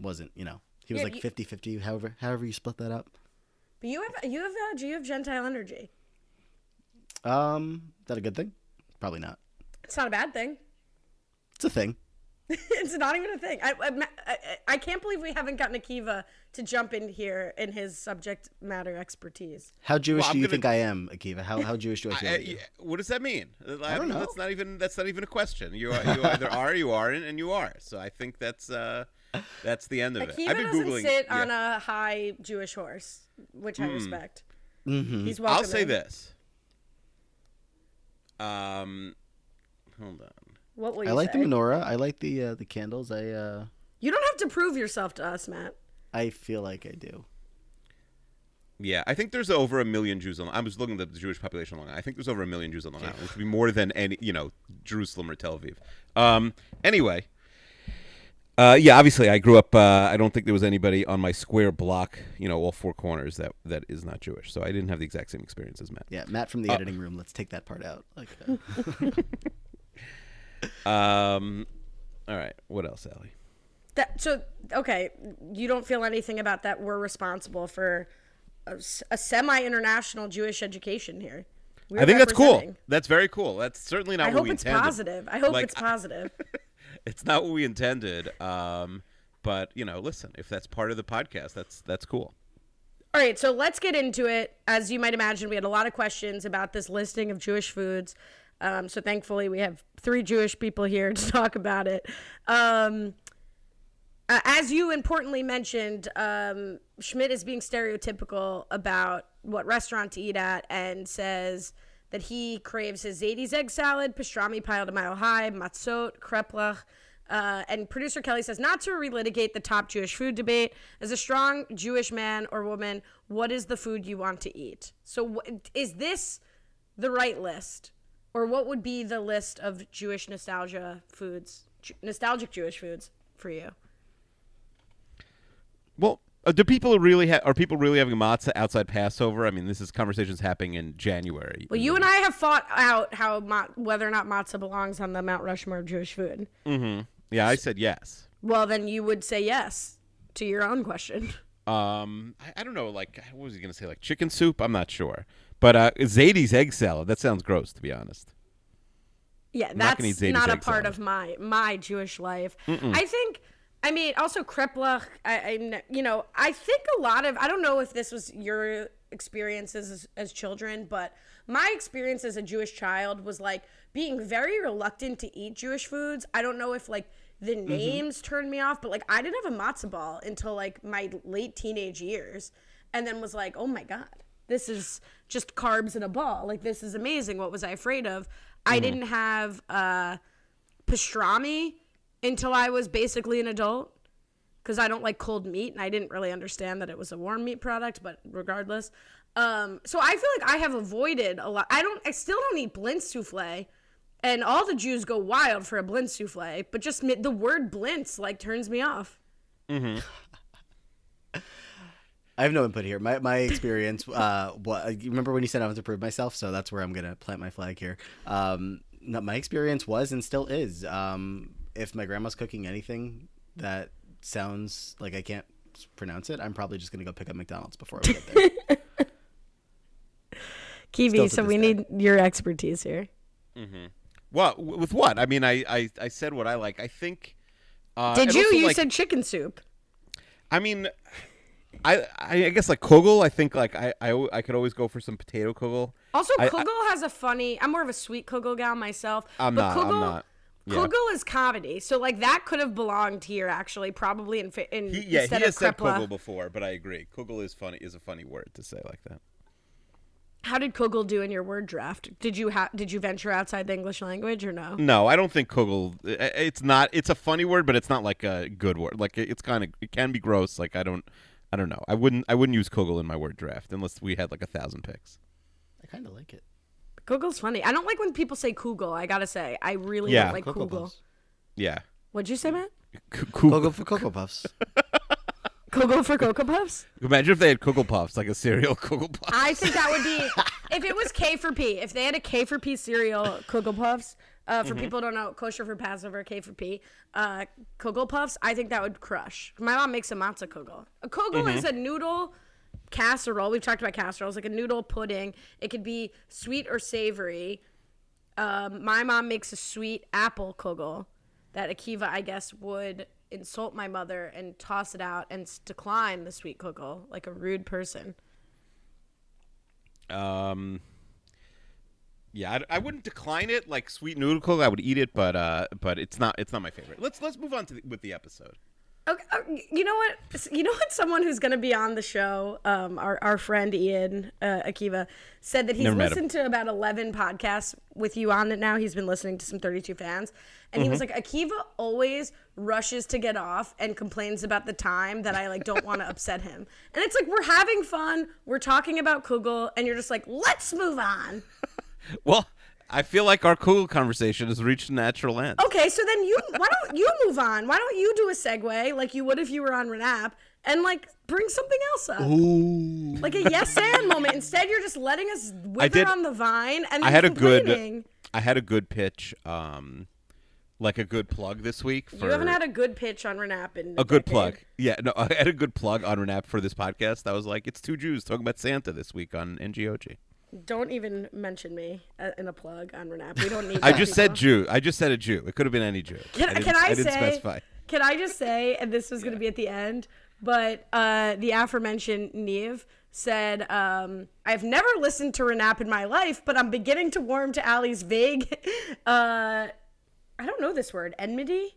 wasn't you know he was Yeah, like you- 50 50 however however you split that up But you have you have uh, do you have Gentile energy? um is that a good thing probably not It's not a bad thing. it's a thing [LAUGHS] it's not even a thing. I, I, I, I can't believe we haven't gotten Akiva to jump in here in his subject matter expertise. how Jewish Well, do you gonna- think I am Akiva how how Jewish do I [LAUGHS] feel I- about you? what does that mean? I, don't know. That's not even that's not even a question. You are, you either [LAUGHS] are, you aren't, and you are. So I think that's uh, that's the end of it. Akiva I've been doesn't googling. sit yeah. on a high Jewish horse, which I respect. Mm-hmm. He's welcome. I'll say this. Um, hold on. What will you I like say? the menorah I like the uh, the candles I uh you don't have to prove yourself to us, Matt. I feel like I do Yeah, I think there's over a million Jews on. I was looking at the Jewish population on Long Island. I think there's over a million Jews on Long Island, which would be more than any, you know, Jerusalem or Tel Aviv. Um, anyway, uh, yeah, obviously, I grew up. Uh, I don't think there was anybody on my square block, you know, all four corners that that is not Jewish. So I didn't have the exact same experience as Matt. yeah Matt from the Uh, editing room let's take that part out like uh, [LAUGHS] [LAUGHS] Um, all right, what else, Allie? That so okay. You don't feel anything about that. We're responsible for a semi-international Jewish education here. We're I think that's cool. That's very cool. That's certainly not I what hope we it's intended. positive. I hope Like, it's positive. [LAUGHS] It's not what we intended. Um, but you know, listen, if that's part of the podcast, that's that's cool. All right, so let's get into it. As you might imagine, we had a lot of questions about this listing of Jewish foods. Um, so thankfully, we have three Jewish people here [LAUGHS] to talk about it. Um, uh, as you importantly mentioned, um, Schmidt is being stereotypical about what restaurant to eat at and says that he craves his Zadie's egg salad, pastrami piled a mile high, matzot, kreplach. Uh, and producer Kelly says not to relitigate the top Jewish food debate. As a strong Jewish man or woman, what is the food you want to eat? So, is this the right list? Or what would be the list of Jewish nostalgia foods, nostalgic Jewish foods for you? Well, uh, do people really ha- are people really having matzah outside Passover? I mean, this is conversations happening in January. Well, you and I have fought out how ma- whether or not matzah belongs on the Mount Rushmore of Jewish food. Mm-hmm. Yeah, I said yes. Well, then you would say yes to your own question. Um, I, I don't know. Like, what was he gonna say? Like chicken soup? I'm not sure. But uh, Zadie's egg salad. That sounds gross, to be honest. Yeah, not gonna that's Zadie's not a part salad. of my my Jewish life. I think. I mean, also kreplach. I, I you know, I think a lot of. I don't know if this was your experiences as, as children, but my experience as a Jewish child was like being very reluctant to eat Jewish foods. I don't know if like the Mm-hmm. names turned me off, but like I didn't have a matzah ball until like my late teenage years, and then was like, oh my god, this is just carbs in a ball. Like this is amazing. What was I afraid of? I didn't have uh, pastrami until I was basically an adult because I don't like cold meat and I didn't really understand that it was a warm meat product, but regardless. Um, so I feel like I have avoided a lot. I don't, I still don't eat blintz souffle. And all the Jews go wild for a blintz souffle, but just the word blintz like turns me off. I have no input here. My my experience. Uh, what remember when you said I want to prove myself? So that's where I'm gonna plant my flag here. Um, no, my experience was and still is. Um, if my grandma's cooking anything that sounds like I can't pronounce it, I'm probably just gonna go pick up McDonald's before I get there. [LAUGHS] Kiwi, so this we day. need your expertise here. Hmm. Well, with what? I mean, I I, I said what I like. I think. Uh, Did you? also, You like, said chicken soup. I mean, I I guess like kugel. I think like I I, I could always go for some potato kugel. Also, I- I- kugel has a funny. I'm more of a sweet kugel gal myself. I'm but not, I'm not. Yeah. Kugel is comedy, so like that could have belonged here actually, probably in in He, yeah, instead he has of said kugel before, but I agree. Kugel is funny. Is a funny word to say like that. How did Kugel do in your word draft? Did you ha- did you venture outside the English language or no? No, I don't think kugel. It's not. It's a funny word, but it's not like a good word. Like it's kind of. It can be gross. Like I don't. I don't know. I wouldn't. I wouldn't use kugel in my word draft unless we had like a thousand picks. I kind of like it. Kugel's funny. I don't like when people say Kugel. I gotta say, I really Yeah. don't like Cocoa Kugel. Puffs. Yeah. What'd you say, Matt? K- kugel. For Cocoa Puffs. [LAUGHS] Kugel for Cocoa Puffs? Imagine if they had kugel puffs, like a cereal [LAUGHS] kugel puff. I think that would be if it was K for P. If they had a K for P cereal, Kugel Puffs. Uh, for people who don't know, kosher for Passover, K for P. Uh, Kugel Puffs. I think that would crush. My mom makes a matzah kugel. A kugel is a noodle casserole. We've talked about casseroles, like a noodle pudding. It could be sweet or savory. Um, my mom makes a sweet apple kugel that Akiva, I guess, would insult my mother and toss it out and decline the sweet kugel like a rude person. Um. Yeah, I, I wouldn't decline it like sweet noodle. I would eat it, but uh, but it's not it's not my favorite. Let's let's move on to the, with the episode. Okay, uh, you know what? You know what? Someone who's going to be on the show, um, our our friend Ian uh, Akiva, said that he's Never listened to about eleven podcasts with you on it now. He's been listening to some Thirty Two fans, and he was Mm-hmm. like, Akiva always rushes to get off and complains about the time that I like don't want to [LAUGHS] upset him. And it's like we're having fun, we're talking about Kugel, and you're just like, let's move on. Well, I feel like our cool conversation has reached a natural end. Okay, so then you why don't you move on? Why don't you do a segue like you would if you were on Renap and like bring something else up? Ooh. Like a yes and moment. Instead, you're just letting us wither did- on the vine and then I had a good. I had a good pitch, um, like a good plug this week for You haven't had a good pitch on Renap in a good decade. plug. Yeah, no, [LAUGHS] I had a good plug on Renap for this podcast. I was like, it's two Jews talking about Santa this week on NGOG. Don't even mention me uh, in a plug on Renap. We don't need. [LAUGHS] I just said. Jew. I just said a Jew. It could have been any Jew. Can, didn't, can I, didn't say? specify. Can I just say, and this was going to be at the end, but uh, the aforementioned Neve said, um, "I've never listened to Renap in my life, but I'm beginning to warm to Ali's vague, [LAUGHS] uh, I don't know this word, enmity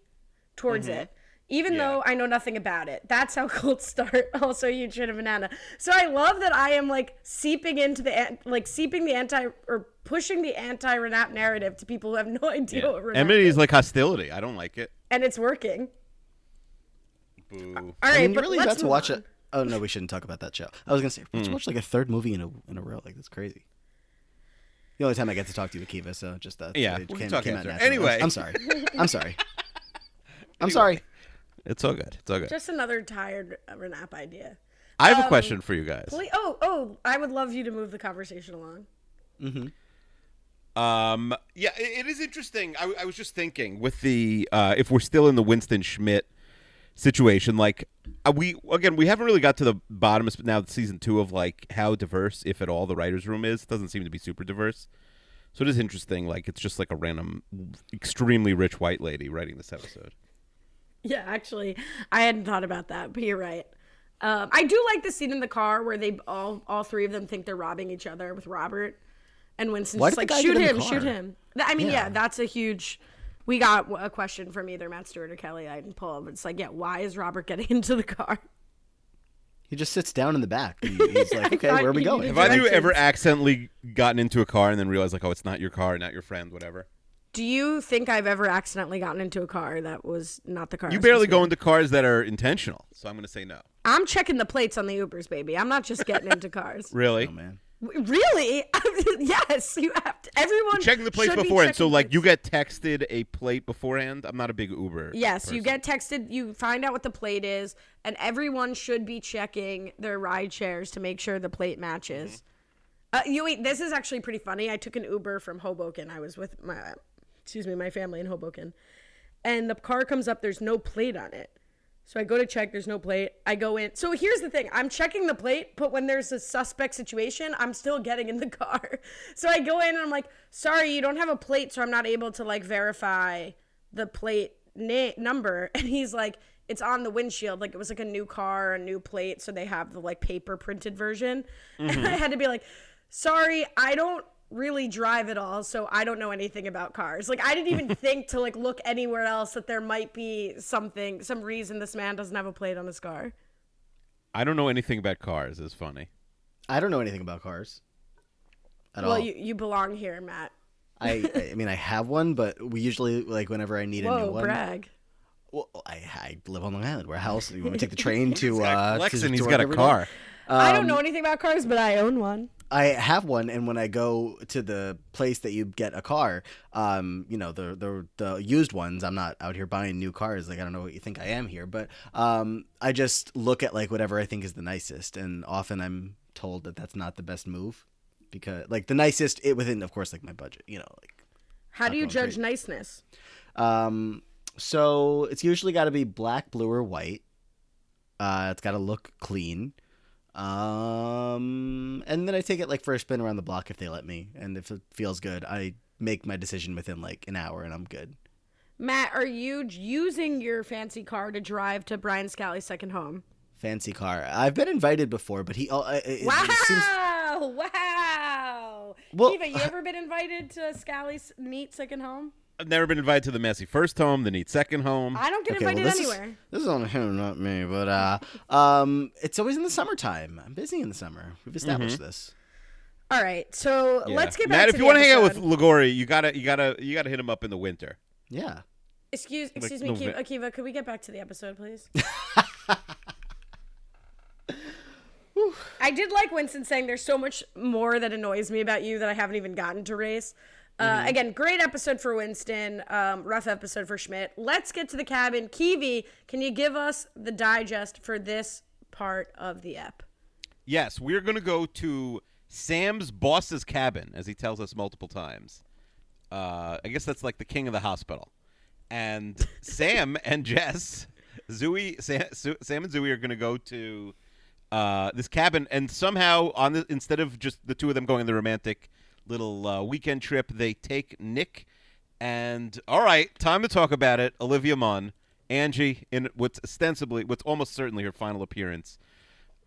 towards it." Even. Yeah. though I know nothing about it, that's how [LAUGHS] cults start. Also, you shit a banana. So I love that I am like seeping into the like seeping the anti or pushing the anti Renap narrative to people who have no [LAUGHS] idea what Renap Enmity is, is like hostility. I don't like it. and it's working. Boo. All right, I mean, but you're really let's about to watch it. Oh no, we shouldn't talk about that show. I was gonna say, let's watch like a third movie in a in a row. Like that's crazy. The only time I get to talk to you, Akiva. So just uh, Yeah, we can came, talk came out Anyway. I'm sorry. I'm sorry. [LAUGHS] I'm sorry. It's all good. It's all good. Just another tired Renap idea. I have a um, question for you guys. Please, oh, oh, I would love you to move the conversation along. Um, yeah, it, it is interesting. I, I was just thinking with the uh, if we're still in the Winston Schmidt situation, like uh, we again we haven't really got to the bottom of now season two of like how diverse, if at all, the writers' room is. It doesn't seem to be super diverse. So it is interesting. Like it's just like a random, extremely rich white lady writing this episode. [LAUGHS] Yeah, actually, I hadn't thought about that, but you're right. Um, I do like the scene in the car where they all all three of them think they're robbing each other with Robert, and Winston's Why just like, "Shoot him, shoot him." I mean, yeah. Yeah. that's a huge. We got a question from either Matt Stewart or Kelly. I didn't pull, but it's like, yeah, why is Robert getting [LAUGHS] into the car? He just sits down in the back. And he's like, [LAUGHS] okay, where are we going? Have either of you ever accidentally gotten into a car and then realized like, oh, it's not your car, not your friend, whatever? Do you think I've ever accidentally gotten into a car that was not the car? I You was barely go in? into cars that are intentional, so I'm going to say no. I'm checking the plates on the Ubers, baby. I'm not just getting into cars. [LAUGHS] Really? Oh man. Really? [LAUGHS] yes, you have to. Everyone checking the plates should be beforehand. So like plates. you get texted a plate beforehand. I'm not a big Uber. Yes, you get texted, you find out what the plate is, and everyone should be checking their ride shares to make sure the plate matches. Uh, you wait, this is actually pretty funny. I took an Uber from Hoboken. I was with my, excuse me, my family in Hoboken, and the car comes up. There's no plate on it, so I go to check. There's no plate. I go in. So here's the thing: I'm checking the plate, but when there's a suspect situation, I'm still getting in the [LAUGHS] car. So I go in and I'm like, "Sorry, you don't have a plate, so I'm not able to like verify the plate na- number." [LAUGHS] And he's like, "It's on the windshield. Like it was like a new car, a new plate, so they have the like paper printed version." [LAUGHS] And mm-hmm. I had to be like, "Sorry, I don't." Really drive at all so i don't know anything about cars like i didn't even [LAUGHS] think to like look anywhere else that there might be something some reason this man doesn't have a plate on his car I don't know anything about cars. Is funny. I don't know anything about cars. At well all. you, you belong here matt I I [LAUGHS] mean I have one, but we usually like whenever I need a new whoa one. brag Well, I, I live on Long Island. Where else? You want to take the [LAUGHS] train to uh to, Flexing, to he's work got a every day? car. i don't Um, know anything about cars but i own one I have one, and when I go to the place that you get a car, um, you know the the the used ones. I'm not out here buying new cars. Like I don't know what you think I am here, but um, I just look at like whatever I think is the nicest, and often I'm told that that's not the best move because like the nicest it within, of course, like my budget. You know, like how do you judge crazy. niceness um, so it's usually got to be black, blue, or white. Uh, it's got to look clean. Um, and then I take it like for a spin around the block if they let me, and if it feels good, I make my decision within like an hour, and I'm good. matt are you using your fancy car to drive to brian scally's second home Fancy car. I've been invited before, but he. Oh, it, it- wow seems, wow Well, Eva, you [LAUGHS] ever been invited to scally's neat second home I've never been invited to the messy first home, the neat second home. i don't get okay, well, invited this anywhere is this is on him, not me. But uh, um, it's always in the summertime. I'm busy in the summer. We've established this. all right so Yeah. let's get back Matt. to if you want to hang out with episode. Ligori, you gotta, you gotta, you gotta hit him up in the winter. Yeah. Excuse, excuse me, Nove- Akiva, Akiva. Could we get back to the episode, please? [LAUGHS] I did like Winston saying there's so much more that annoys me about you that I haven't even gotten to race. Uh, Again, great episode for Winston. Um, rough episode for Schmidt. Let's get to the cabin. Kiwi, can you give us the digest for this part of the ep? Yes, we're gonna go to Sam's boss's cabin, as he tells us multiple times. Uh, I guess that's like the king of the hospital. And [LAUGHS] Sam and Jess, Zooey, Sam, Sam and Zooey are gonna go to uh, this cabin, and somehow on the instead of just the two of them going on the romantic little uh, weekend trip, they take Nick. And all right, time to talk about it. Olivia Munn, Angie, in what's ostensibly, what's almost certainly her final appearance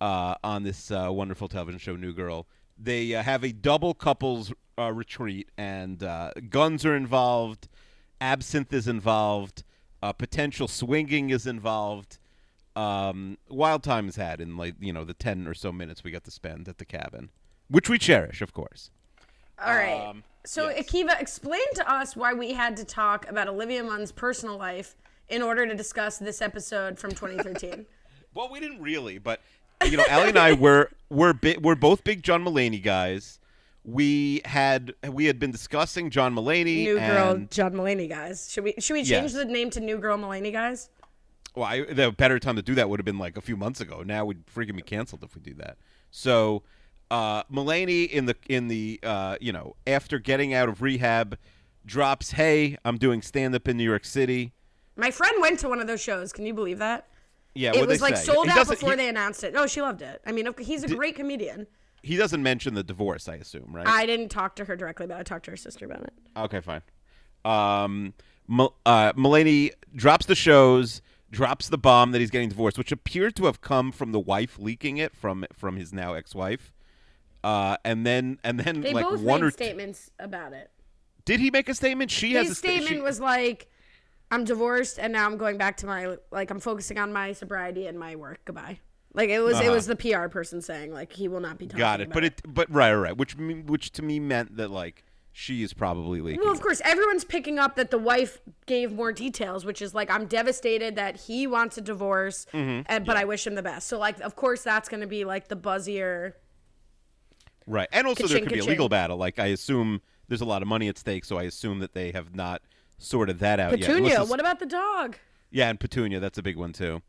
uh, on this uh, wonderful television show, New Girl. They uh, have a double couples uh, retreat, and uh, guns are involved, absinthe is involved, potential swinging is involved. Um, wild time is had in like you know the ten or so minutes we got to spend at the cabin, which we cherish, of course. All right. Um, so, yes. Akiva, explain to us why we had to talk about Olivia Munn's personal life in order to discuss this episode from 2013. [LAUGHS] Well, we didn't really, but you know, Allie and I [LAUGHS] were we're bi- we're both big John Mulaney guys. we had we had been discussing John Mulaney New girl and John Mulaney guys. Should we should we Yes. change the name to New Girl Mulaney guys? well, I, the better time to do that would have been like a few months ago. Now we'd freaking be canceled if we do that. So, uh, Mulaney in the in the uh, you know after getting out of rehab, drops, "Hey, I'm doing stand up in New York City." My friend went to one of those shows. Can you believe that? Yeah, it was like say? sold He out before he, they announced it. No, she loved it. I mean, he's a great comedian. He doesn't mention the divorce, I assume, right? I didn't talk to her directly, but I talked to her sister about it. Okay, fine. Um, uh, Mulaney drops the shows, drops the bomb that he's getting divorced, which appeared to have come from the wife leaking it from from his now ex-wife. Uh, and then and then They like both one made or two, statements about it. did he make a statement? She has His a sta- statement she- was like, "I'm divorced, and now I'm going back to my like I'm focusing on my sobriety and my work. Goodbye." Like it was, it Uh-huh. was the PR person saying like he will not be talking. About it. Got it, but it but right, right, which which to me meant that like she is probably leaking. Well, of course, everyone's picking up that the wife gave more details, which is like, I'm devastated that he wants a divorce, Mm-hmm. and but I wish him the best. So, like, of course, that's going to be like the buzzier. Right. And also there Ka-ching, could be a legal battle. Like I assume there's a lot of money at stake, so I assume that they have not sorted that out yet. Petunia, what about the dog? Yeah, and Petunia, that's a big one too.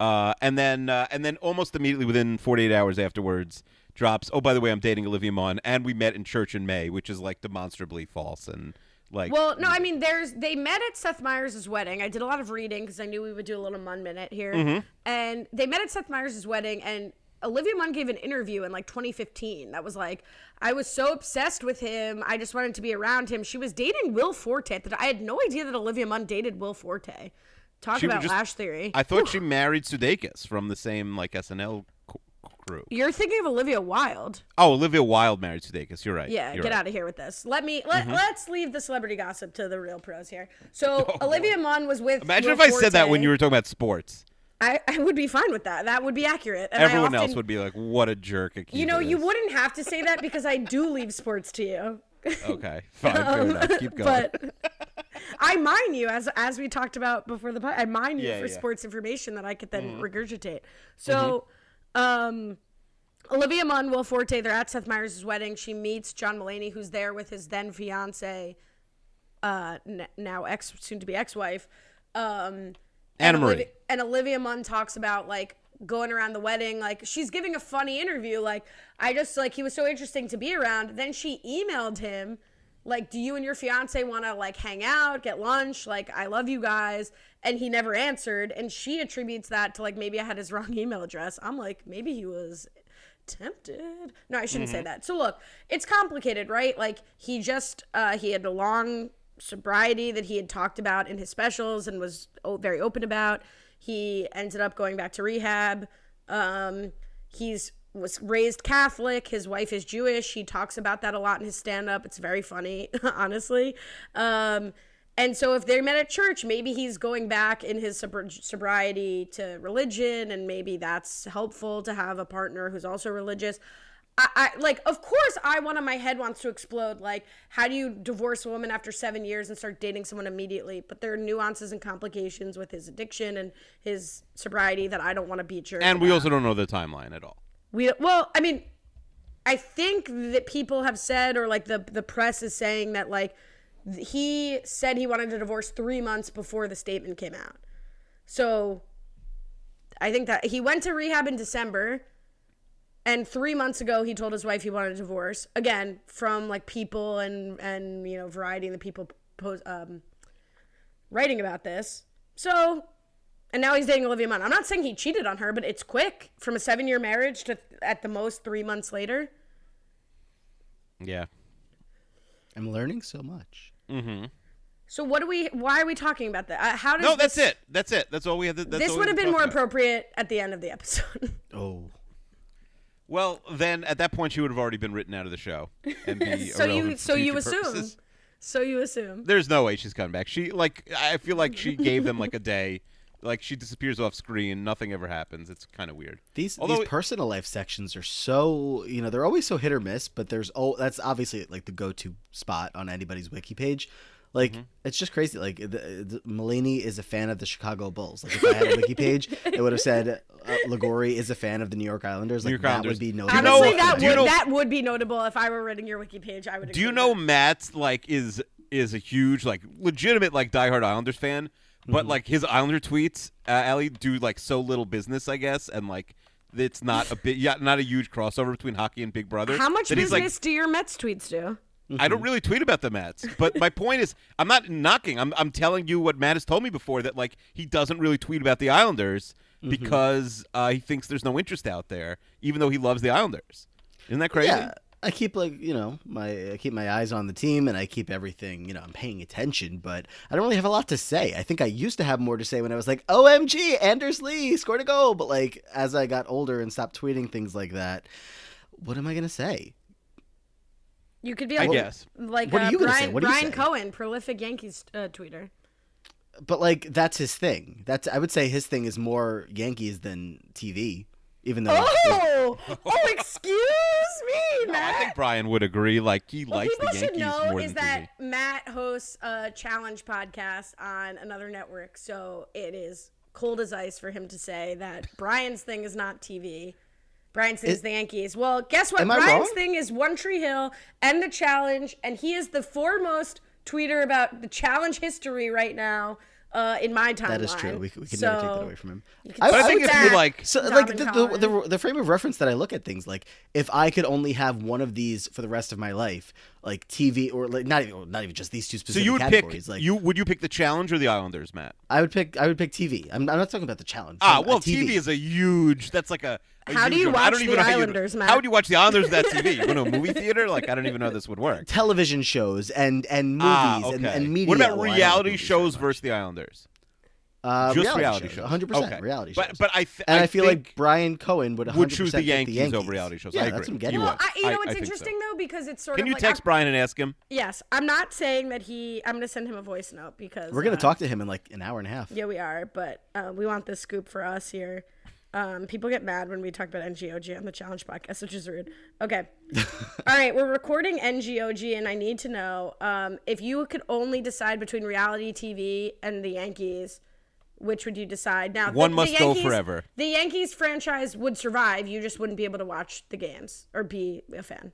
Uh, and then uh, and then almost immediately within 48 hours afterwards drops, "Oh, by the way, I'm dating Olivia Munn and we met in church in May," which is like demonstrably false and like Well, no, I mean, there's they met at Seth Meyers' wedding. I did a lot of reading because I knew we would do a little Munn minute here, Mm-hmm. and they met at Seth Meyers' wedding, and Olivia Munn gave an interview in like 2015 that was like, I was so obsessed with him, I just wanted to be around him. She was dating Will Forte. That I had no idea that Olivia Munn dated Will Forte. Talk She about just- lash theory. I thought she married Sudeikis from the same like SNL crew. You're thinking of Olivia Wilde. Oh, Olivia Wilde married Sudeikis. You're right. Yeah, You're get right. out of here with this. Let me let, Mm-hmm. let's leave the celebrity gossip to the real pros here. So [LAUGHS] Olivia Munn was with. Oh, Imagine Will if I said that when you were talking about sports. I, I would be fine with that. That would be accurate. And Everyone else would be like, "What a jerk!" You know, you wouldn't have to say that because I do leave sports to you. [LAUGHS] Okay, fine, fair enough. Keep going. But I mine you as as we talked about before the pod. I mine you Yeah, for yeah. Mm-hmm. sports information that I could then regurgitate. So, um, Olivia Munn, Will Forte, they're at Seth Meyers' wedding. She meets John Mulaney, who's there with his then fiance, uh, n- now ex, soon to be ex-wife. Um, Anna and Marie. Olivia, and Olivia Munn talks about like going around the wedding. Like she's giving a funny interview. Like I just like he was so interesting to be around. Then she emailed him like, "Do you and your fiance want to like hang out, get lunch? Like I love you guys." And he never answered. And she attributes that to like maybe I had his [LAUGHS] wrong email address. I'm like maybe he was tempted. No, I shouldn't say that. So look, it's complicated, right? Like he just uh he had a long sobriety that he had talked about in his specials and was very open about. He ended up going back to rehab. Um he's was raised Catholic. His wife is Jewish. He talks about that a lot in his stand up. It's very funny, [LAUGHS] honestly. Um and so if they met at church, maybe he's going back in his sobr- sobriety to religion, and maybe that's helpful to have a partner who's also religious. I, I like, of course, I one of my head wants to explode. Like, how do you divorce a woman after seven years and start dating someone immediately? But there are nuances and complications with his addiction and his sobriety that I don't want to be jerk. and we about. also don't know the timeline at all. We well, I mean, I think that people have said, or like the the press is saying that like he said he wanted to divorce three months before the statement came out. So I think that he went to rehab in December, and three months ago he told his wife he wanted a divorce. Again, from like people and and you know variety of the people pos- um, writing about this. So and now he's dating Olivia Munn. I'm not saying he cheated on her, but it's quick from a seven year marriage to at the most three months later. Yeah. I'm learning so much. Mm-hmm. So what do we? Why are we talking about that? Uh, how does No, that's it. That's it. That's all we had. To, that's This would have been more about. appropriate at the end of the episode. [LAUGHS] Oh, Well, then at that point she would have already been written out of the show and be [LAUGHS] so you so you assume. purposes. So you assume. There's no way she's coming back. She like I feel like she gave them like a day. Like she disappears off screen, nothing ever happens. It's kind of weird. these Although these personal life sections are so you know they're always so hit or miss, but there's oh that's obviously like the go to spot on anybody's wiki page. Like Mm-hmm. it's just crazy. Like the, the, Mulaney is a fan of the Chicago Bulls. Like if I had a wiki page, it would have said Ligori is a fan of the New York Islanders, like York that Islanders. would be Do you notable. know- Honestly, that do you would know- that would be notable if I were reading your wiki page. I would. Do you know that. Matt's like is is a huge like legitimate like diehard Islanders fan, but Mm-hmm. like his Islander tweets, uh, Allie do like so little business, I guess, and like it's not a bit, yeah, not a huge crossover between hockey and Big Brother. How much that he's, like, business do your Mets tweets do? I don't really tweet about the Mets, but my point is, I'm not knocking. I'm I'm telling you what Matt has told me before that like he doesn't really tweet about the Islanders because uh, he thinks there's no interest out there, even though he loves the Islanders. Isn't that crazy? Yeah, I keep like you know my I keep my eyes on the team and I keep everything you know I'm paying attention, but I don't really have a lot to say. I think I used to have more to say when I was like, "OMG, Anders Lee scored a goal," but like as I got older and stopped tweeting things like that, what am I gonna say? You could be I like, guess. like What are uh, you gonna say? Brian, What do you Brian say? Cohen, prolific Yankees uh, tweeter. But like that's his thing. That's I would say his thing is more Yankees than TV, even though. Oh, [LAUGHS] oh, excuse me, No, Matt. I think Brian would agree. Like he what likes people the should Yankees know more is than that TV. Matt hosts a challenge podcast on another network, so it is cold as ice for him to say that [LAUGHS] Brian's thing is not TV. Brian's thing is It- the Yankees. Well, guess what? Am I Brian's wrong? thing is One Tree Hill and the challenge, and he is the foremost tweeter about the challenge history right now uh, in my timeline. That is true. We, we can so, never take that away from him. I, I I think would if you like, So, like the, the, the the frame of reference that I look at things like, if I could only have one of these for the rest of my life, like TV or like not even not even just these two specific. so specific you would pick like you would you pick the Challenge or the Islanders, Matt? I would pick I would pick TV. I'm, I'm not talking about the challenge. Ah, I'm- well, TV. is a huge. That's like a. a How do huge you one. I watch don't the even know how you- Islanders, Matt? How would you watch the Islanders that TV? You go to a movie theater? Like I don't even know how this would work. television shows and and movies Ah, okay. and, and media. what about well, I don't like reality movies shows very versus the Islanders? Uh, Just reality, shows. 100 percent Okay. reality But shows. but I th- and I, I feel like Brian Cohen would 100% would choose the pick Yankees over reality shows. Yeah, I that's what I'm getting You at. I, you I- know I what's think so. interesting though because it's sort Can of Can you like text I'm- Brian and ask him? Yes, I'm not saying that he. I'm gonna send him a voice note because We're gonna uh, talk to him in like an hour and a half. Yeah, we are, but uh, we want this scoop for us here. Um, people get mad when we talk about NGOG on the Challenge podcast, which is rude. Okay. [LAUGHS] All right, we're recording NGOG, and I need to know um, if you could only decide between reality TV and the Yankees, which would you decide? Now, One the, must the go Yankees- forever. The Yankees franchise would survive. You just wouldn't be able to watch the games or be a fan.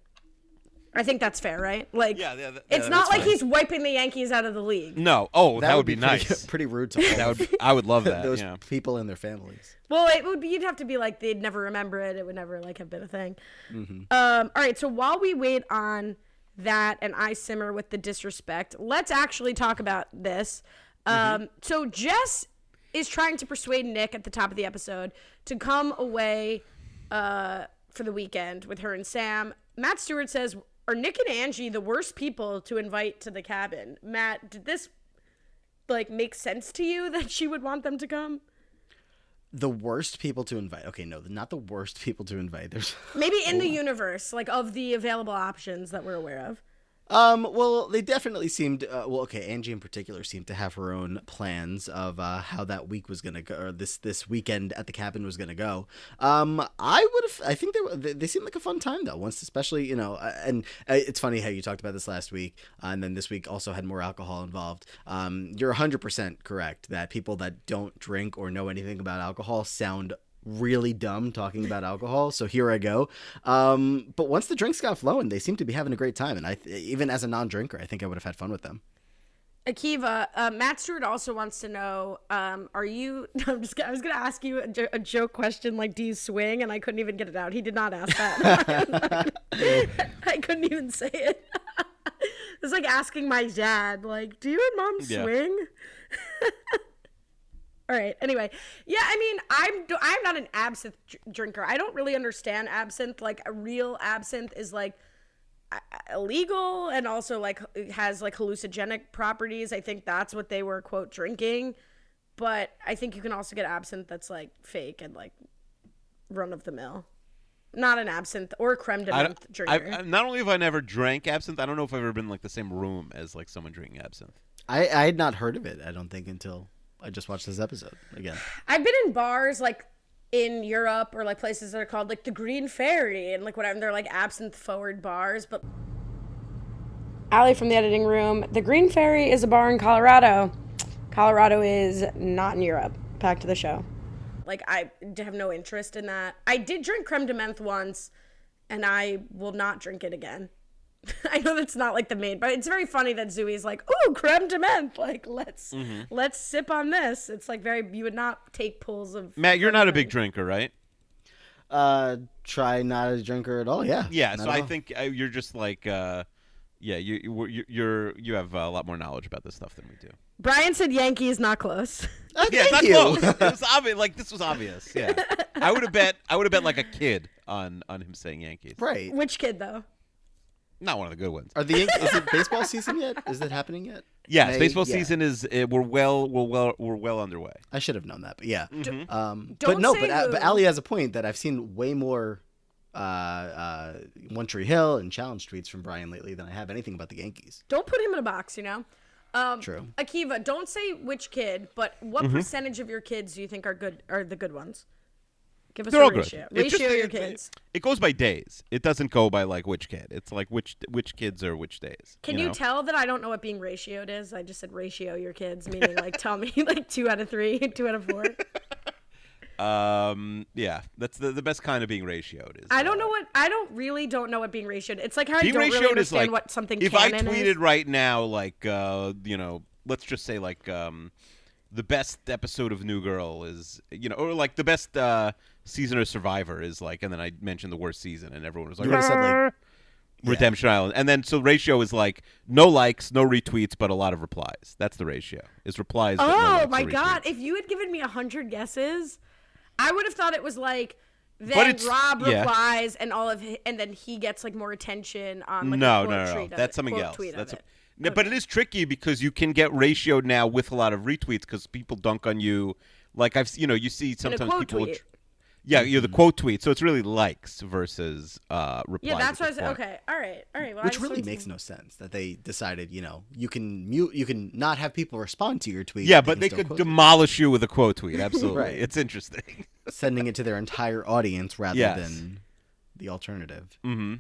I think that's fair, right? Like, Yeah, yeah, that- it's yeah, not like fine. he's wiping the Yankees out of the league. No. Oh, that, would be, pretty, nice. [LAUGHS] Pretty rude to all that would. Be, I would love [LAUGHS] that. those yeah. people and their families. Well, it would be. You'd have to be like they'd never remember it. It would never like have been a thing. Mm-hmm. Um. All right. So while we wait on that, and I simmer with the disrespect, let's actually talk about this. Mm-hmm. Um. So Jess is trying to persuade Nick at the top of the episode to come away, uh, for the weekend with her and Sam. Matt Stewart says, "Are Nick and Angie the worst people to invite to the cabin?" Matt, did this like make sense to you [LAUGHS] that she would want them to come? The worst people to invite. Okay, no, not the worst people to invite. There's Maybe [LAUGHS] in the universe, like of the available options that we're aware of. Um, well, they definitely seemed. Uh, well, okay, Angie in particular seemed to have her own plans of uh, how that week was gonna go, or this this weekend at the cabin was gonna go. Um, I would have. I think they were. They, they seemed like a fun time though. Once, especially you know, uh, and uh, it's funny how you talked about this last week, uh, and then this week also had more alcohol involved. Um, you're 100 percent correct that people that don't drink or know anything about alcohol sound really dumb talking about alcohol. So here I go. Um, but once the drinks got flowing, they seemed to be having a great time. And I, even as a non-drinker, I think I would have had fun with them. Akiva, uh, Matt Stewart also wants to know: um, Are you? [LAUGHS] I'm just. I was going to ask you a, jo- a joke question, like, do you swing? And I couldn't even get it out. He did not ask that. [LAUGHS] I couldn't even say it. [LAUGHS] it's like asking my dad, like, "Do you and mom Yeah. swing?" All right. Anyway, yeah. I mean, I'm I'm not an absinthe drinker. I don't really understand absinthe. Like a real absinthe is like uh, illegal and also like has like hallucinogenic properties. I think that's what they were quote drinking. But I think you can also get absinthe that's like fake and like run of the mill. Not an absinthe or a creme de menthe don't- drinker. I, I- not only have I never drank absinthe, I don't know if I've ever been in, like the same room as like someone drinking absinthe. I, I had not heard of it. I don't think until I just watched this episode again. I've been in bars like in Europe or like places that are called like the Green Fairy and like whatever. They're like absinthe forward bars, but. Allie from the editing room. The Green Fairy is a bar in Colorado. Colorado is not in Europe. Back to the show. Like I have no interest in that. I did drink creme de menthe once, and I will not drink it again. [LAUGHS] I know that's not like the main, but it's very funny that Zooey's like, "Ooh, creme de menthe! Like let's Mm-hmm. let's sip on this." It's like very you would not take pulls of. Matt, you're not a big drinker, right? Uh, try not a drinker at all. Yeah. Yeah, so I all. think uh, you're just like, uh, yeah, you you you- you're you have a lot more knowledge about this stuff than we do. Brian said Yankees not close. Uh, [LAUGHS] Yeah, it's not you. close. [LAUGHS] it was obvious. Like this was obvious. Yeah, I would have bet. I would have bet like a kid on on him saying Yankees. right. Which kid though? Not one of the good ones. Are the Yan- is it baseball season yet? Is that happening yet? Yes, May- baseball yeah. season is. Uh, we're well. We're well. We're well underway. I should have known that, but yeah. Mm-hmm. Um, Don't but no, say but uh, who. but Ali has a point that I've seen way more uh, uh, One Tree Hill and Challenge tweets from Brian lately than I have anything about the Yankees. Don't put him in a box, you know. Um, True. Akiva, don't say which kid, but what Mm-hmm. percentage of your kids do you think are good? Are the good ones? Give us They're a all good. ratio. Just- Ratio your kids. It goes by days. It doesn't go by like which kid. It's like which which kids are which days. Can you, know? tell that I don't know what being ratioed is? I just said ratio your kids, meaning like tell me [LAUGHS] like two out of three, [LAUGHS] two out of four. [LAUGHS] Um. Yeah, that's the the best kind of being ratioed. Is I don't uh, know what I don't really don't know what being ratioed. It's like how I don't really understand like what something if I tweeted is. right now, like uh, you know, let's just say like um, the best episode of New Girl is you know, or like the best uh season of Survivor is like, and then I mentioned the worst season, and everyone was like, You would have said like Redemption Island, and then so ratio is like no likes, no retweets, but a lot of replies. That's the ratio. Is replies. but no Oh likes my god! retweets. If you had given me a hundred guesses, I would have thought it was like then Rob yeah. replies and all of hi and then he gets like more attention on like no, no, no, no. That's it, something else. Tweet of That's it. No, but it is tricky because you can get ratioed now with a lot of retweets because people dunk on you. Like I've, you know, you see sometimes quote people. will tweet. Tr- yeah, you're the quote tweet, so it's really likes versus uh, replies. Yeah, that's at why I this said point. okay, all right, all right. Well, which really makes no sense that they decided, you know, you can mute, you can not have people respond to your tweet. Yeah, but but they could still quote it, demolish you with a quote tweet. [LAUGHS] Absolutely, Right. it's interesting. [LAUGHS] sending it to their entire audience rather Yes. than the alternative. Mm-hmm.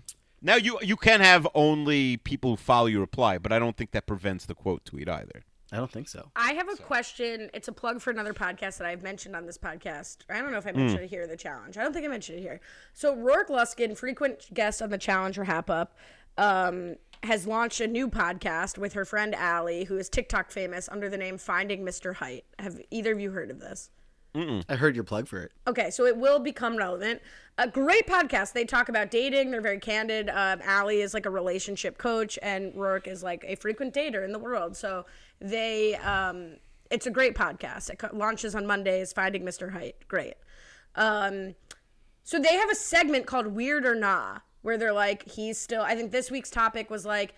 Now you you can have only people who follow you reply, but I don't think that prevents the quote tweet either. I don't think so. I have a question. It's a plug for another podcast that I've mentioned on this podcast. I don't know if I mentioned it here, the challenge. I don't think I mentioned it here. So Rourke Luskin, frequent guest on the challenge or Hap Up, um, has launched a new podcast with her friend Allie, who is TikTok famous under the name Finding Mr. Height. Have either of you heard of this? I heard your plug for it. Okay, so it will become relevant. A great podcast. They talk about dating. They're very candid. Um, Allie is like a relationship coach, and Rourke is like a frequent dater in the world. So they, um, it's a great podcast. It launches on Mondays. Finding Mr. Height, great. Um, so they have a segment called Weird or Nah, where they're like, he's still. I think this week's topic was like,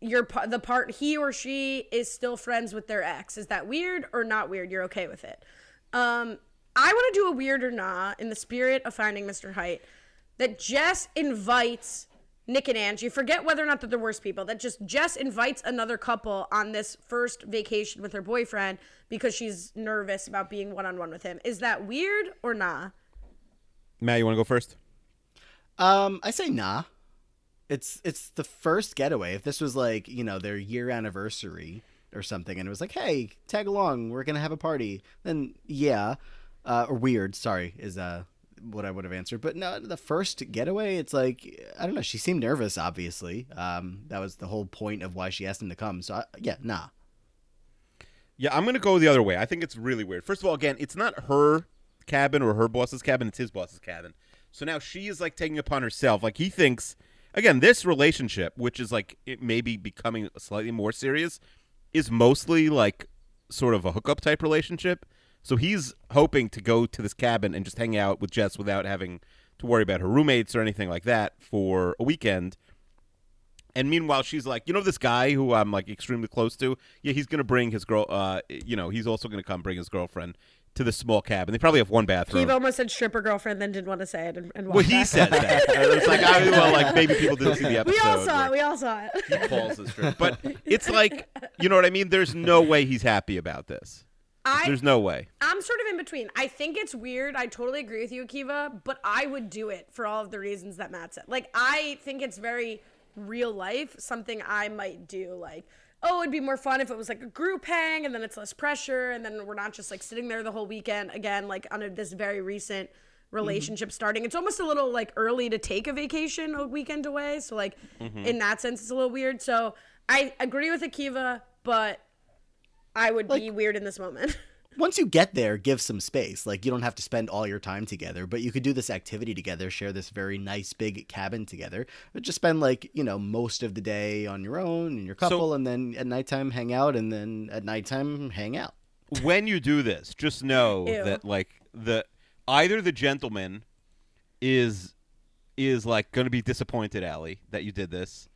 your the part he or she is still friends with their ex. Is that weird or not weird? You're okay with it. Um, I want to do a weird or nah in the spirit of finding Mr. Height that Jess invites Nick and Angie. Forget whether or not that they're the worst people. That just Jess invites another couple on this first vacation with her boyfriend because she's nervous about being one on one with him. Is that weird or nah? Matt, you want to go first? Um, I say nah. It's it's the first getaway. If this was like you know their year anniversary or something, and it was like, hey, tag along, we're gonna have a party, then yeah, uh, or weird. Sorry, is uh what I would have answered. But no, the first getaway, it's like I don't know. She seemed nervous. Obviously, um, that was the whole point of why she asked him to come. So I, yeah, nah. Yeah, I'm gonna go the other way. I think it's really weird. First of all, again, it's not her cabin or her boss's cabin; it's his boss's cabin. So now she is like taking upon herself. Like he thinks, again, this relationship, which is like it may be becoming slightly more serious, is mostly like sort of a hookup type relationship. So he's hoping to go to this cabin and just hang out with Jess without having to worry about her roommates or anything like that for a weekend. And meanwhile, she's like, you know, this guy who I'm like extremely close to. Yeah, he's gonna bring his girl. Uh, you know, he's also gonna come bring his girlfriend to the small cabin. They probably have one bathroom. Keith almost said stripper girlfriend, then didn't want to say it and, and well, walked he back. said that. [LAUGHS] it's like, I, well, like maybe people didn't see the episode. We all saw it. We all saw it. He calls the strip, but it's like, you know what I mean? There's no way he's happy about this. I There's no way. I'm sort of in between. I think it's weird. I totally agree with you, Akiva, but I would do it for all of the reasons that Matt said. Like, I think it's very real life, something I might do. Like, oh, it'd be more fun if it was like a group hang and then it's less pressure and then we're not just like sitting there the whole weekend again, like on a, this very recent mm-hmm. relationship starting. It's almost a little like early to take a vacation a weekend away. So like mm-hmm. in that sense, it's a little weird. So I agree with Akiva, but I would be weird in this moment. [LAUGHS] Once you get there, give some space. Like you don't have to spend all your time together, but you could do this activity together, share this very nice big cabin together. But just spend like, you know, most of the day on your own and your couple and then at nighttime hang out and then at nighttime hang out. when you do this, just know [LAUGHS] Ew. that like the either the gentleman is is like going to be disappointed, Allie, that you did this,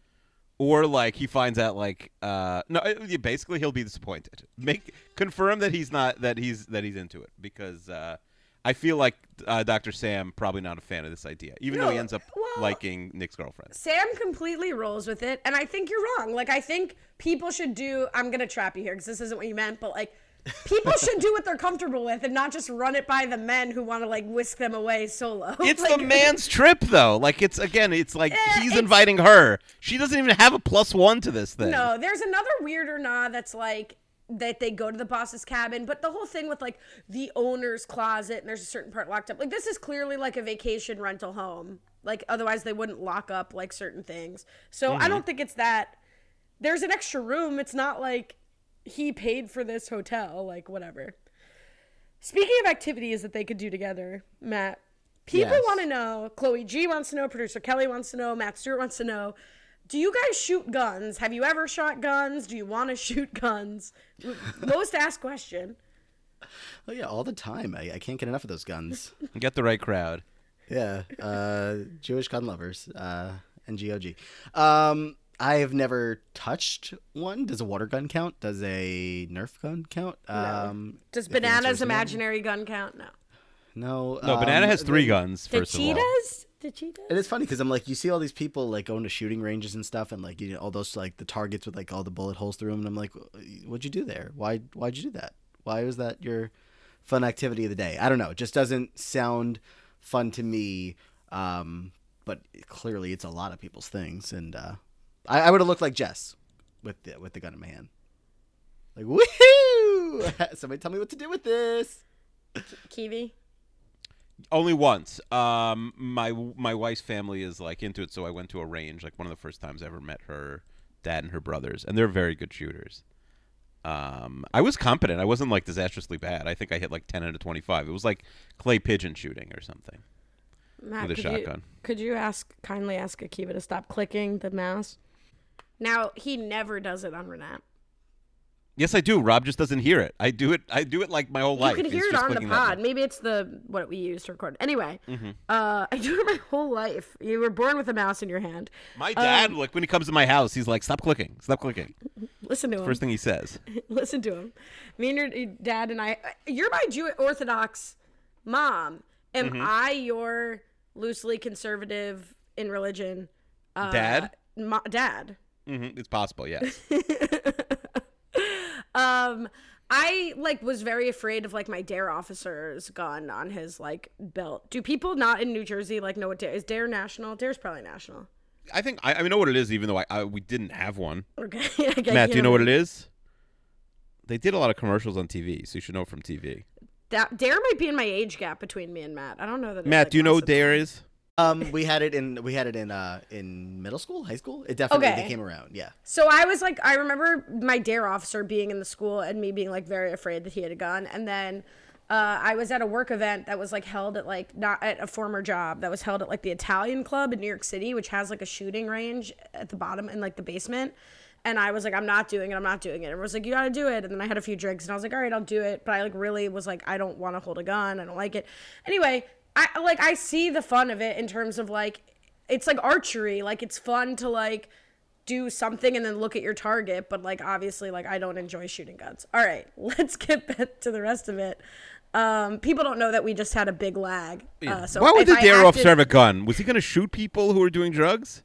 or like he finds out like uh no, uh, basically he'll be disappointed. Make confirm that he's not that he's that he's into it because uh I feel like uh, Dr. Sam probably not a fan of this idea, even though he ends up well- liking Nick's girlfriend. Sam completely rolls with it, and I think you're wrong. Like, I think people should do. I'm gonna trap you here because this isn't what you meant, but like, people should do what they're comfortable with and not just run it by the men who want to like whisk them away solo. [LAUGHS] It's Like, the man's [LAUGHS] trip, though. Like it's again, it's like Eh, he's it's- inviting her. She doesn't even have a plus one to this thing. No, there's another weird or nah that's like that they go to the boss's cabin, but the whole thing with like the owner's closet and there's a certain part locked up. Like this is clearly like a vacation rental home. Like otherwise they wouldn't lock up like certain things. So I don't think it's that. There's an extra room. It's not like he paid for this hotel. Like whatever. Speaking of activities that they could do together, Matt, people Yes. want to know. Chloe G wants to know. Producer Kelly wants to know. Matt Stewart wants to know. Do you guys shoot guns? Have you ever shot guns? Do you want to [LAUGHS] shoot guns? [LAUGHS] Most asked question. Oh yeah, all the time. I, I can't get enough of those guns. [LAUGHS] Get the right crowd. Yeah, uh, Jewish gun lovers uh, and GOG. Um, I have never touched one. Does a water gun count? Does a Nerf gun count? Um, Does if the answer bananas is no- imaginary gun count? No. No. No, um, banana has three the- guns. The First of all, cheetahs? The cheetahs? And it's funny because I'm like, you see all these people like going to shooting ranges and stuff, and like you know all those like the targets with like all the bullet holes through them, and I'm like, what'd you do there? Why why'd you do that? Why was that your fun activity of the day? I don't know. It just doesn't sound fun to me. Um, but clearly it's a lot of people's things, and uh, I, I would have looked like Jess with the with the gun in my hand, like woohoo! [LAUGHS] Somebody tell me what to do with this. Kiwi? only once. Um, my my wife's family is like into it, so I went to a range. Like one of the first times I ever met her dad and her brothers, and they're very good shooters. Um, I was competent. I wasn't like disastrously bad. I think I hit like ten out of twenty five. It was like clay pigeon shooting or something. Matt, With a could you- shotgun. could you ask kindly ask Akiva to stop clicking the mouse? Now he never does it on Renat. Yes, I do. Rob just doesn't hear it. I do it. I do it like my whole You life. could It's hear it on the Mm-hmm. pod. Maybe it's the what we use to record. Anyway, uh, [LAUGHS] I do it my whole life. You were born with a mouse in your hand. My dad, Um, like when he comes to my house, he's like, "Stop clicking! Stop clicking!" [LAUGHS] Listen to him. First thing he says. [LAUGHS] Listen to him. Me and your dad and I. You're my Jew Orthodox mom. Am Mm-hmm. I your loosely conservative in religion? Uh, Dad? mo- dad. Hmm It's possible. Yes. [LAUGHS] Um, I like was very afraid of like my dare officer's gun on his like belt. Do people not in New Jersey like know what dare is dare national? Dare's probably national. I think I, I know what it is, even though I, I we didn't have one. Okay. [LAUGHS] Matt, do you know what it is? They did a lot of commercials on TV, so you should know from TV. That dare might be in my age gap between me and Matt. I don't know that. Matt, like, do you know what Dare is? Um, we had it in we had it in uh in middle school, high school. It definitely Okay. they came around. Yeah. So I was like, I remember my dare officer being in the school and me being like very afraid that he had a gun. And then uh, I was at a work event that was like held at like not at a former job that was held at like the Italian Club in New York City, which has like a shooting range at the bottom in like the basement. And I was like, I'm not doing it. I'm not doing it. And I was like, you got to do it. And then I had a few drinks and I was like, all right, I'll do it. But I like really was like, I don't want to hold a gun. I don't like it. Anyway, I like I see the fun of it in terms of like it's like archery. Like it's fun to like do something and then look at your target but like obviously like i don't enjoy shooting guns all right [LAUGHS] let's get back to the rest of it um people don't know that we just had a big lag uh, so Why would the Dare officer have a gun? Was he going to shoot people who were doing drugs?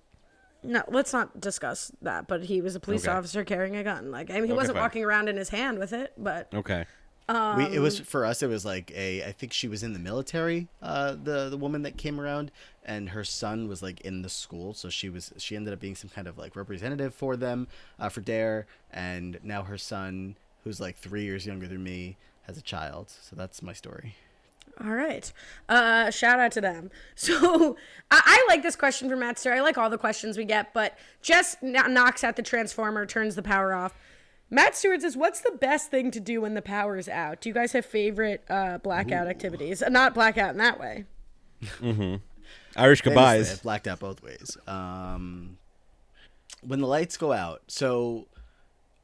no let's not discuss that but he was a police Okay. officer carrying a gun like i mean he Okay, wasn't fine. walking around in his hand with it but Okay. We, it was for us. It was like a. I think she was in the military. Uh, the the woman that came around, and her son was like in the school, so she was she ended up being some kind of like representative for them, uh, for Dare, and now her son, who's like three years younger than me, has a child. So that's my story. All right. Uh, shout out to them. [LAUGHS] So I, I like this question from Matt Stewart. I like all the questions we get, but Jess kn- knocks out the transformer, turns the power off. Matt Stewart says, "What's the best thing to do when the power is out? Do you guys have favorite uh, blackout activities? Uh, not blackout in that way. [LAUGHS] Irish Honestly, goodbyes. I've blacked out both ways. Um, when the lights go out, so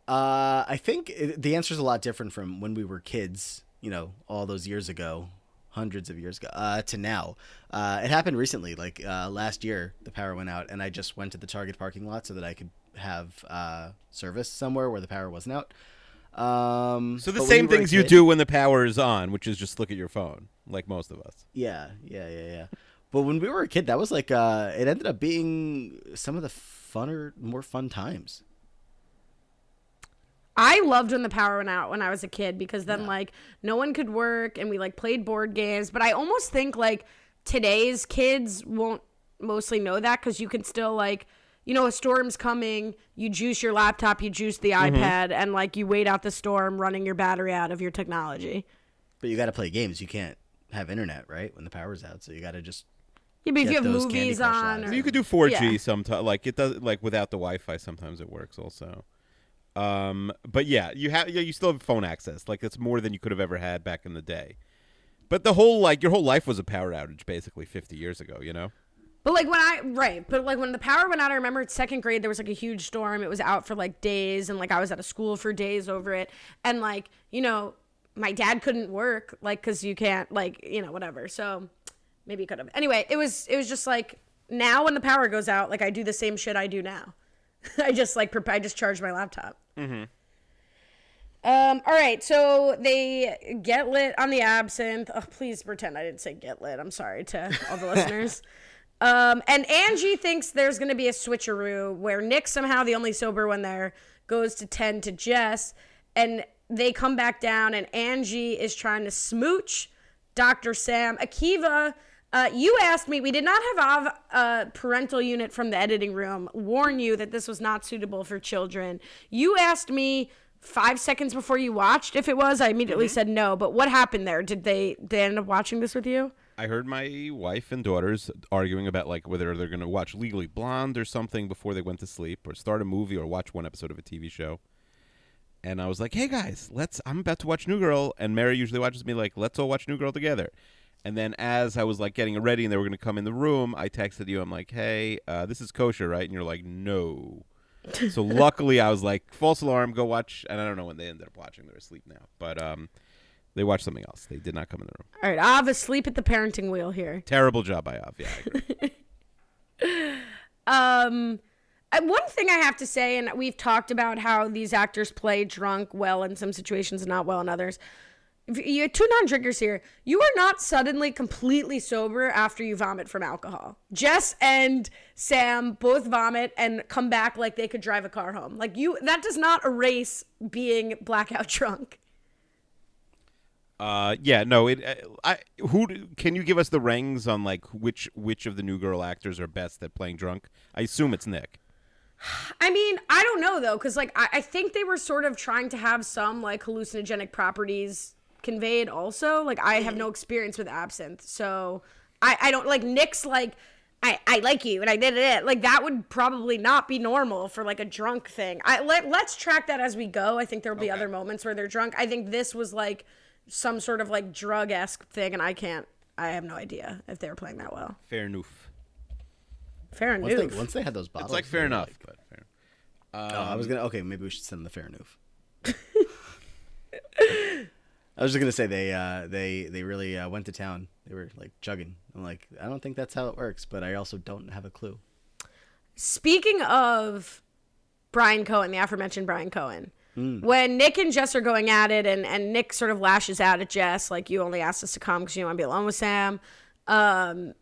uh, I think it, the answer is a lot different from when we were kids. You know, all those years ago, hundreds of years ago, uh, to now. Uh, it happened recently, like uh, last year. The power went out, and I just went to the Target parking lot so that I could have uh, service somewhere where the power wasn't out. Um, So the same we were a things you kid- do when the power is on, which is just look at your phone, like most of us. Yeah, yeah, yeah, yeah. But when we were a kid, that was like uh it ended up being some of the funner, more fun times. I loved when the power went out when I was a kid because then like no one could work and we like played board games. But I almost think like today's kids won't mostly know that because you can still like you know a storm's coming, you juice your laptop, you juice the iPad, and like you wait out the storm, running your battery out of your technology. But you got to play games. You can't have internet, right? When the power's out, so you got to just Yeah, but if Get you have those movies on, or, You could do 4G Yeah. sometimes. Like it does. Like without the Wi-Fi, sometimes it works also. Um, but yeah, you have yeah, you still have phone access. Like it's more than you could have ever had back in the day. But the whole like your whole life was a power outage basically 50 years ago. You know. But like when I right, but like when the power went out, I remember second grade there was like a huge storm. It was out for like days, and like I was out of school for days over it. And like you know, my dad couldn't work like because you can't like you know whatever. So maybe he could have. Anyway, it was it was just like now when the power goes out, like I do the same shit I do now. [LAUGHS] I just like prep- I just charge my laptop. Um, all right, so they get lit on the absinthe. Oh, please pretend I didn't say get lit. I'm sorry to all the [LAUGHS] listeners. Um, and Angie thinks there's going to be a switcheroo where Nick, somehow the only sober one there, goes to 10 to Jess. And they come back down, and Angie is trying to smooch Dr. Sam. Akiva, uh, you asked me, we did not have a uh, parental unit from the editing room warn you that this was not suitable for children. You asked me five seconds before you watched if it was. I immediately said no. But what happened there? Did they, they end up watching this with you? I heard my wife and daughters arguing about like whether they're going to watch Legally Blonde or something before they went to sleep, or start a movie, or watch one episode of a TV show. And I was like, "Hey guys, let's. I'm about to watch New Girl." And Mary usually watches me like, "Let's all watch New Girl together." And then as I was like getting ready and they were going to come in the room, I texted you. I'm like, "Hey, uh, this is kosher, right?" And you're like, "No." so [LAUGHS] luckily, I was like, "False alarm, go watch." And I don't know when they ended up watching; they're asleep now. But um, they watched something else. They did not come in the room. All right, Av asleep at the parenting wheel here. Terrible job by Av. Yeah, I agree. [LAUGHS] Um, uh, one thing I have to say, and we've talked about how these actors play drunk well in some situations and not well in others. If you you two non-drinkers here, you are not suddenly completely sober after you vomit from alcohol. Jess and Sam both vomit and come back like they could drive a car home. Like you, that does not erase being blackout [LAUGHS] drunk. Uh, yeah, no. It. uh, I. Who can you give us the ranks on like which which of the new girl actors are best at playing drunk? I assume it's Nick. I mean, I don't know though, because like I, I think they were sort of trying to have some like hallucinogenic properties conveyed also. Like I have no experience with absinthe, so I, I don't like Nick's like I, I like you and I did it. Like that would probably not be normal for like a drunk thing. I let let's track that as we go. I think there'll be other moments where they're drunk. I think this was like some sort of like drug esque thing, and I can't. I have no idea if they were playing that well. Fair enough. Fair once they, enough. once they had those bottles. It's like fair enough, like- but fair. oh, I was gonna. Okay, maybe we should send them the fair enough. [LAUGHS] I was just gonna say they uh, they they really uh, went to town. They were like chugging. I'm like, I don't think that's how it works, but I also don't have a clue. Speaking of Brian Cohen, the aforementioned Brian Cohen, when Nick and Jess are going at it, and, and Nick sort of lashes out at Jess, like, you only asked us to come because you want to be alone with Sam. Um,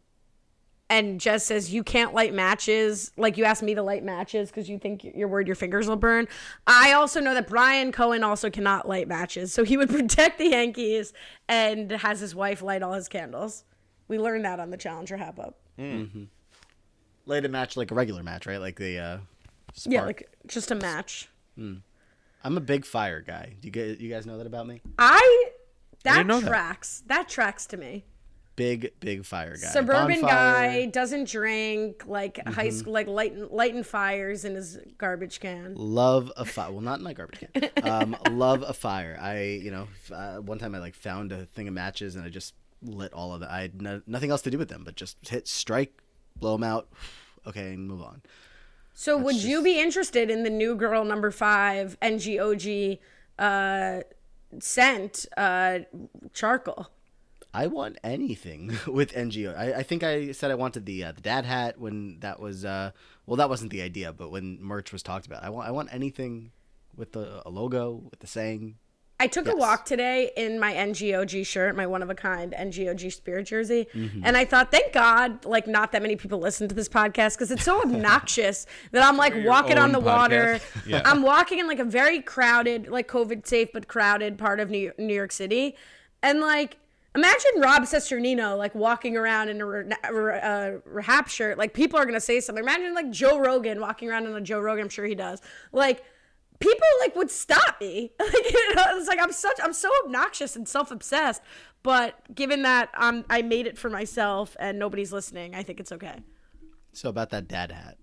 and Jess says you can't light matches. Like you asked me to light matches because you think you're worried your fingers will burn. I also know that Brian Cohen also cannot light matches, so he would [LAUGHS] protect the Yankees and has his wife light all his candles. We learned that on the Challenger Hap Up. Light a match like a regular match, right? Like the uh, spark. Yeah, like just a match. I'm a big fire guy. Do you guys, you guys know that about me? I that didn't know that. tracks. That. tracks to me. Big, big fire guy. Suburban Bonfire. guy doesn't drink like high Mm-hmm. school like lighting lighting fires in his garbage can. Love a fire. Well, not in my garbage can. [LAUGHS] Um, love a fire. I, you know, uh, one time I like found a thing of matches and I just lit all of it. I had no, nothing else to do with them, but just hit strike, blow them out. [SIGHS] Okay, and move on. So would you be interested in the new girl number five NGOG uh, scent uh, charcoal? I want anything [LAUGHS] with NGO. I, I think I said I wanted the uh, the dad hat when that was uh well that wasn't the idea, but when merch was talked about, I want I want anything with the a logo with the saying. I took a walk today in my NGOG shirt, my one of a kind NGOG spirit jersey, Mm-hmm. and I thought, thank God, like not that many people listen to this podcast because it's so [LAUGHS] obnoxious that I'm like walking on the water. [LAUGHS] Yeah. I'm walking in like a very crowded, like COVID safe but crowded part of New New York City, and like. Imagine Rob Cesternino like walking around in a uh, rehab shirt. Like people are gonna say something. Imagine like Joe Rogan walking around in a Joe Rogan. I'm sure he does. Like people like would stop me. [LAUGHS] Like you know, it's like I'm such I'm so obnoxious and self obsessed. But given that um, I made it for myself and nobody's listening, I think it's okay. So about that dad hat.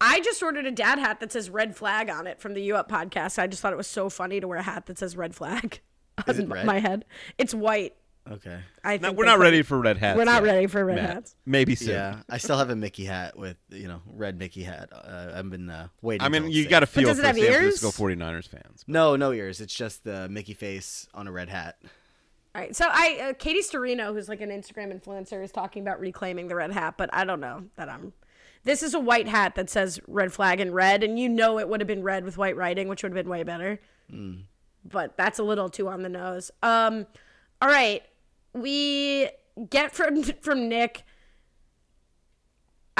I just ordered a dad hat that says red flag on it from the U Up podcast. I just thought it was so funny to wear a hat that says red flag [LAUGHS] on my head. It's white. Okay. I No, think we're not put- ready for red hats. We're not yet, ready for red Matt. hats. Maybe soon. Yeah, I still have a Mickey hat with you know red Mickey hat. Uh, I've been uh, waiting. I mean, you got to feel does for it have San ears? Francisco 49ers fans. No, no ears. It's just the Mickey face on a red hat. All right. So I, uh, Katie Sturino, who's like an Instagram influencer, is talking about reclaiming the red hat, but I don't know that I'm. This is a white hat that says red flag in red, and you know it would have been red with white writing, which would have been way better. But that's a little too on the nose. Um, all right, we get from [LAUGHS] from Nick.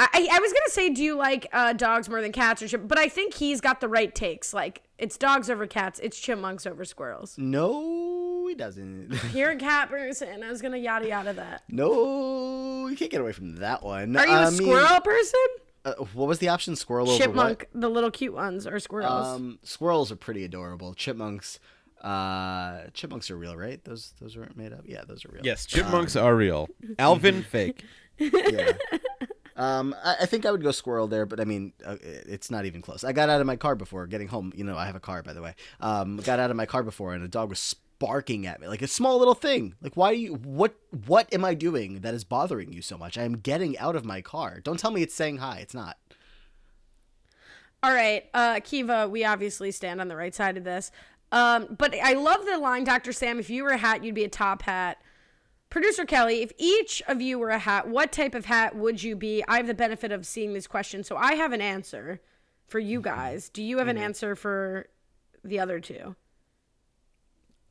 I, I was gonna say, do you like uh, dogs more than cats or chip? But I think he's got the right takes. Like it's dogs over cats, it's chipmunks over squirrels. No, he doesn't. [LAUGHS] You're a cat person. I was gonna yada yada that. no, you can't get away from that one. Are you I a mean, squirrel person? uh, what was the option? Squirrel over Chipmunk, the little cute ones, or squirrels? Um, squirrels are pretty adorable. Chipmunks, uh, chipmunks are real, right? Those those weren't made up. Yeah, those are real. Yes, chipmunks are real. [LAUGHS] Alvin, fake. [LAUGHS] yeah. Um, I, I think I would go squirrel there, but I mean, uh, it's not even close. I got out of my car before getting home. You know, I have a car, by the way. Um, got out of my car before, and a dog was barking at me like a small little thing. Like, why do you? What? What am I doing that is bothering you so much? I am getting out of my car. Don't tell me it's saying hi. It's not. All right, uh, Kiva, we obviously stand on the right side of this. Um, but I love the line, Dr. Sam, if you were a hat, you'd be a top hat. Producer Kelly, if each of you were a hat, what type of hat would you be? I have the benefit of seeing these questions, so I have an answer for you guys. Do you have an answer for the other two?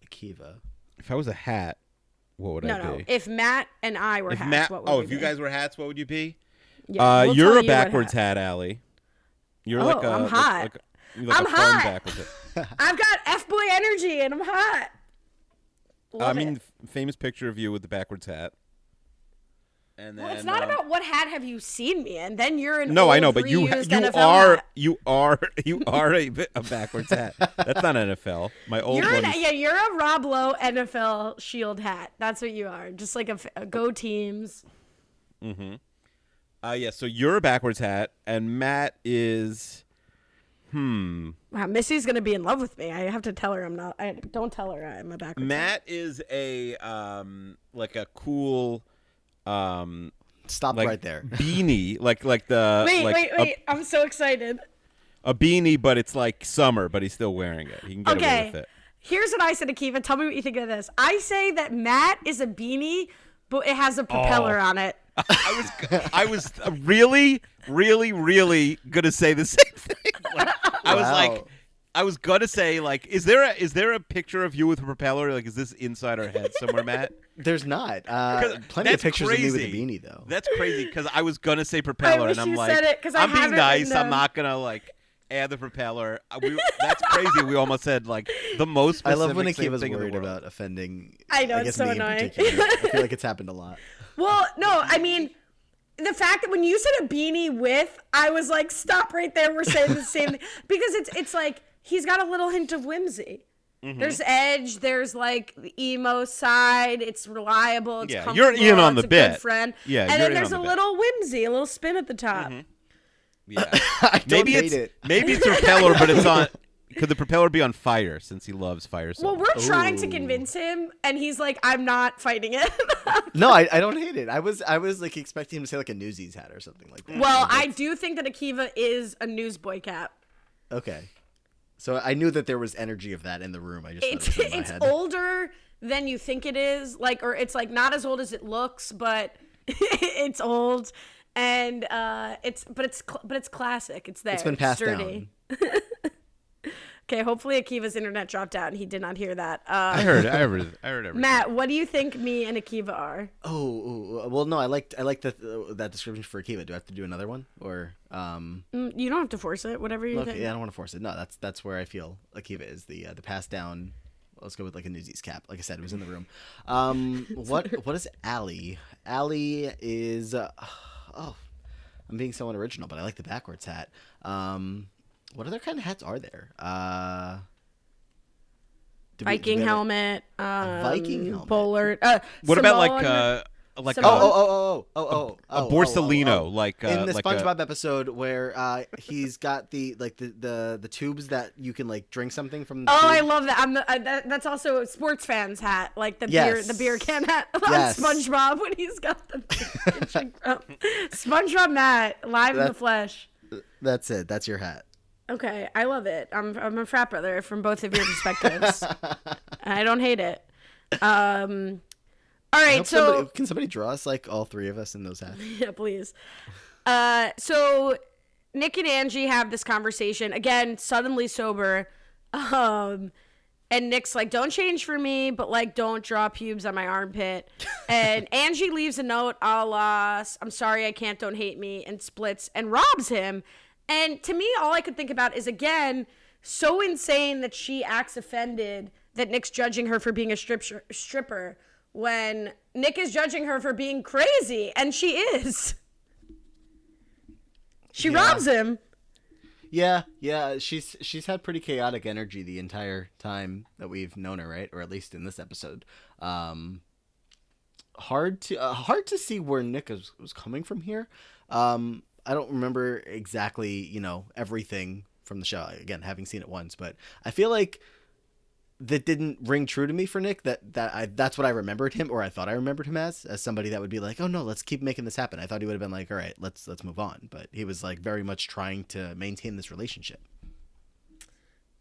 Akiva. If I was a hat, what would No, I no. be? If Matt and I were If hats, Matt, what would oh, we if you guys were hats, what would you be? Yeah, uh, we'll you're tell a you what backwards hat, Allie. You're Oh, like a. I'm hot. Like, you're like I'm a fun hot. backwards [LAUGHS] hat. I've got F boy energy and I'm hot. I mean, it. famous picture of you with the backwards hat. And then, Well, it's not um, about what hat have you seen me in. Then you're in. No, I know, but you ha- you NFL are hat. you are [LAUGHS] you are a, a backwards hat. That's not NFL. My old You're one. an, is- yeah, you're a Rob Lowe NFL Shield hat. That's what you are. Just like a go teams. Mm-hmm. Uh, yeah. So you're a backwards hat, and Matt is. Hmm. Wow, Missy's gonna be in love with me. I have to tell her I'm not. I don't tell her I'm a backwards. hat. Matt is a um like a cool um Stop like right there. [LAUGHS] beanie like like the Wait, like wait, wait! I'm so excited. A, beanie, but it's like summer, but he's still wearing it. He can get away with it. here's what I said to Kiva. Tell me what you think of this. I say that Matt is a beanie, but it has a propeller Oh. on it. [LAUGHS] I was I was really really really gonna say the same thing. [LAUGHS] Like, I was Wow. like I was gonna say like is there a is there a picture of you with a propeller like is this inside our head somewhere Matt? [LAUGHS] There's not. Uh, 'Cause plenty of that's pictures of me with a beanie though. That's crazy because I was gonna say propeller, and I'm like, said it, 'cause I I'm being nice. I'm not gonna like add the propeller. We, that's crazy. We almost said like the most. I love when specific same Akiva's thing in worried about offending. I know, I it's guess so me in annoying. particular. I feel like [LAUGHS] it's happened a lot. Well, no, I mean, the fact that when you said a beanie with, I was like, stop right there. We're saying the same [LAUGHS] thing because it's it's like he's got a little hint of whimsy. Mm-hmm. There's edge. There's like the emo side. It's reliable. It's Yeah, you're in on it's the a good bit. friend. Yeah, and you're then there's on a the bit. little whimsy, a little spin at the top. Yeah. [LAUGHS] I don't maybe it's it. maybe it's a [LAUGHS] propeller, but it's on. Could the propeller be on fire since he loves fire so Well, much? we're trying to Ooh. convince him, and he's like, "I'm not fighting it." [LAUGHS] No, I, I don't hate it. I was I was like expecting him to say like a Newsies hat or something like that. well, I do think that Akiva is a newsboy cap. okay. So I knew that there was energy of that in the room. I just it's thought it in my it's head. older than you think it is like or it's like not as old as it looks but [LAUGHS] it's old and uh it's but it's cl- but it's classic it's there It's been passed sturdy. [LAUGHS] okay hopefully akiva's internet dropped out and he did not hear that I uh heard. I heard. I heard everything. matt what do you think me and akiva are Oh, well, no, I liked I liked that uh, that description for Akiva. Do I have to do another one or um? Mm, you don't have to force it whatever you Okay, think yeah, I don't want to force it. No, that's that's where I feel Akiva is the uh, the pass down. Let's go with like a Newsies cap. Like I said, it was in the room. Um, [LAUGHS] what what is Allie? Allie is uh, oh, I'm being so unoriginal, but I like the backwards hat. Um, what other kind of hats are there? Uh, do we- viking we have a- helmet um Viking helmet? bowler uh What about like uh like Oh, Samoan- a, oh, oh, oh, oh, oh, a oh, oh, Borsalino, oh, oh. like uh, in the like a- SpongeBob episode where uh, he's got the like the, the the tubes that you can like drink something from. The Oh, I love that. I'm the, uh, that, that's also a sports fans hat, like the beer, the beer can hat [LAUGHS] on Yes. SpongeBob when he's got the. [LAUGHS] SpongeBob Matt live in the flesh. That's it. That's your hat. Okay, I love it. I'm I'm a frat brother from both of your perspectives. [LAUGHS] I don't hate it. Um, all right, so somebody, can somebody draw us like all three of us in those hats? [LAUGHS] yeah, please. Uh, so Nick and Angie have this conversation again, suddenly sober. Um, and Nick's like, "Don't change for me, but like, don't draw pubes on my armpit." [LAUGHS] And Angie leaves a note, a la, "I'm sorry, I can't. Don't hate me," and splits and robs him. And to me, all I could think about is again, so insane that she acts offended that Nick's judging her for being a strip stripper when Nick is judging her for being crazy, and she is. She Yeah. robs him. Yeah, yeah. She's she's had pretty chaotic energy the entire time that we've known her, right? Or at least in this episode. Um, hard to uh, hard to see where Nick is, was coming from here. Um, I don't remember exactly, you know, everything from the show. Again, having seen it once, but I feel like that didn't ring true to me for Nick. That that I that's what I remembered him, or I thought I remembered him as, as somebody that would be like, oh no, let's keep making this happen. I thought he would have been like, all right, let's let's move on. But he was like very much trying to maintain this relationship.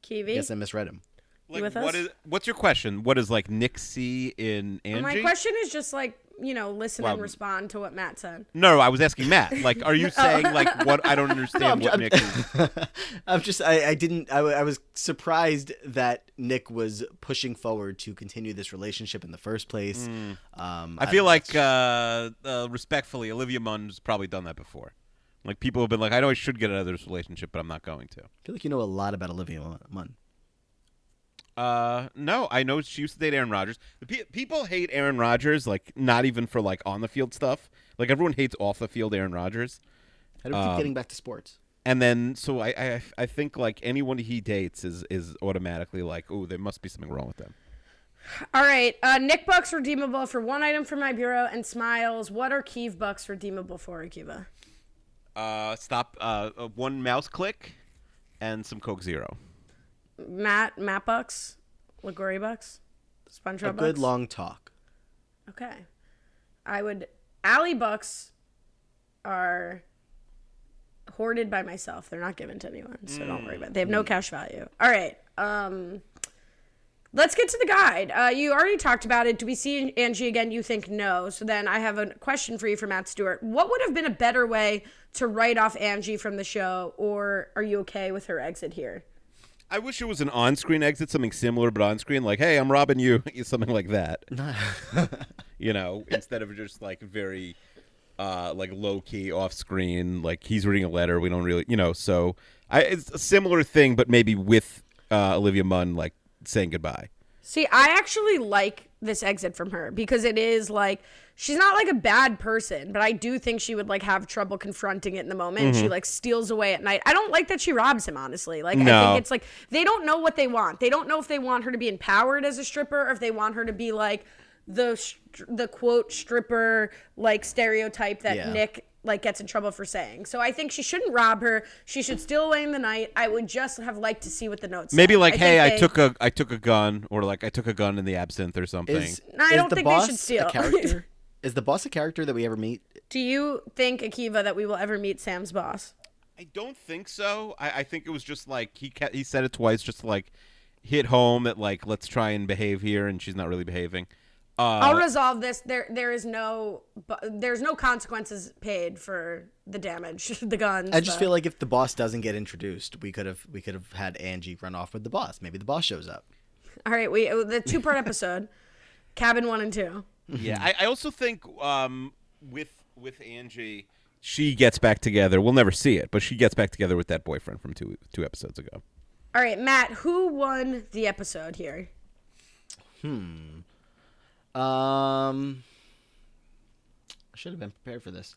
Kiwi. Guess I misread him. like, with what us? is what's your question? What is like Nick see in Angie? My question is just like you know, listen Well- and respond to what Matt said. No, I was asking Matt. [LAUGHS] Like, are you saying like what? I don't [LAUGHS] understand what I'm, Nick is. [LAUGHS] I'm just I, I didn't I, I was surprised that Nick was pushing forward to continue this relationship in the first place. Um, Hmm. I feel like uh, uh, respectfully, Olivia Munn's probably done that before. Like people have been like, I know I should get out of this relationship, but I'm not going to. I feel like you know a lot about Olivia Munn. Uh, no, I know she used to date Aaron Rodgers. The pe- people hate Aaron Rodgers, like not even for like on the field stuff. Like everyone hates off the field Aaron Rodgers. How do we keep Um, getting back to sports? And then, so I, I, I think like anyone he dates is is automatically like, oh, there must be something wrong with them. All right, uh, Nick bucks redeemable for one item from my bureau and smiles. What are Keeve bucks redeemable for, Akiva? Uh, stop. Uh, uh, one mouse click, and some Coke Zero. Matt Matt bucks, Ligori bucks, SpongeBob A good bucks? long talk. Okay, I would. Allie bucks are hoarded by myself. They're not given to anyone, so don't worry about. it. They have no cash value. All right. Um, let's get to the guide. Uh, you already talked about it. Do we see Angie again? You think no. So then I have a question for you for Matt Stewart. What would have been a better way to write off Angie from the show, or are you okay with her exit here? I wish it was an on-screen exit, something similar, but on-screen, like, "Hey, I'm robbing you," [LAUGHS] something like that. [LAUGHS] [LAUGHS] you know, instead of just like very uh like low key off screen, like he's reading a letter, we don't really, you know, so I it's a similar thing but maybe with uh Olivia Munn like saying goodbye. See, I actually like this exit from her because it is like she's not like a bad person, but I do think she would like have trouble confronting it in the moment. Mm-hmm. She like steals away at night. I don't like that she robs him, honestly. Like I think it's like they don't know what they want. They don't know if they want her to be empowered as a stripper or if they want her to be like the the quote stripper like stereotype that Yeah. Nick like gets in trouble for saying. So I think she shouldn't rob her. She should steal away in the night. I would just have liked to see what the notes. Say. Maybe said. like, I hey, I they- took a I took a gun or like I took a gun in the absinthe or something. Is, I is don't the think they boss should steal. [LAUGHS] a character? is the boss a character that we ever meet? Do you think, Akiva, that we will ever meet Sam's boss? I don't think so. I, I think it was just like he ca- he said it twice, just to, like hit home that like let's try and behave here, and she's not really behaving. Uh, I'll resolve this. There, there is no, there's no consequences paid for the damage, [LAUGHS] the guns. I just the- feel like if the boss doesn't get introduced, we could have we could have had Angie run off with the boss. Maybe the boss shows up. All right, we the two part [LAUGHS] episode, cabin one and two. Yeah, I, I also think um, with with Angie, she gets back together. We'll never see it, but she gets back together with that boyfriend from two two episodes ago. All right, Matt, who won the episode here? Hmm. Um, I should have been prepared for this.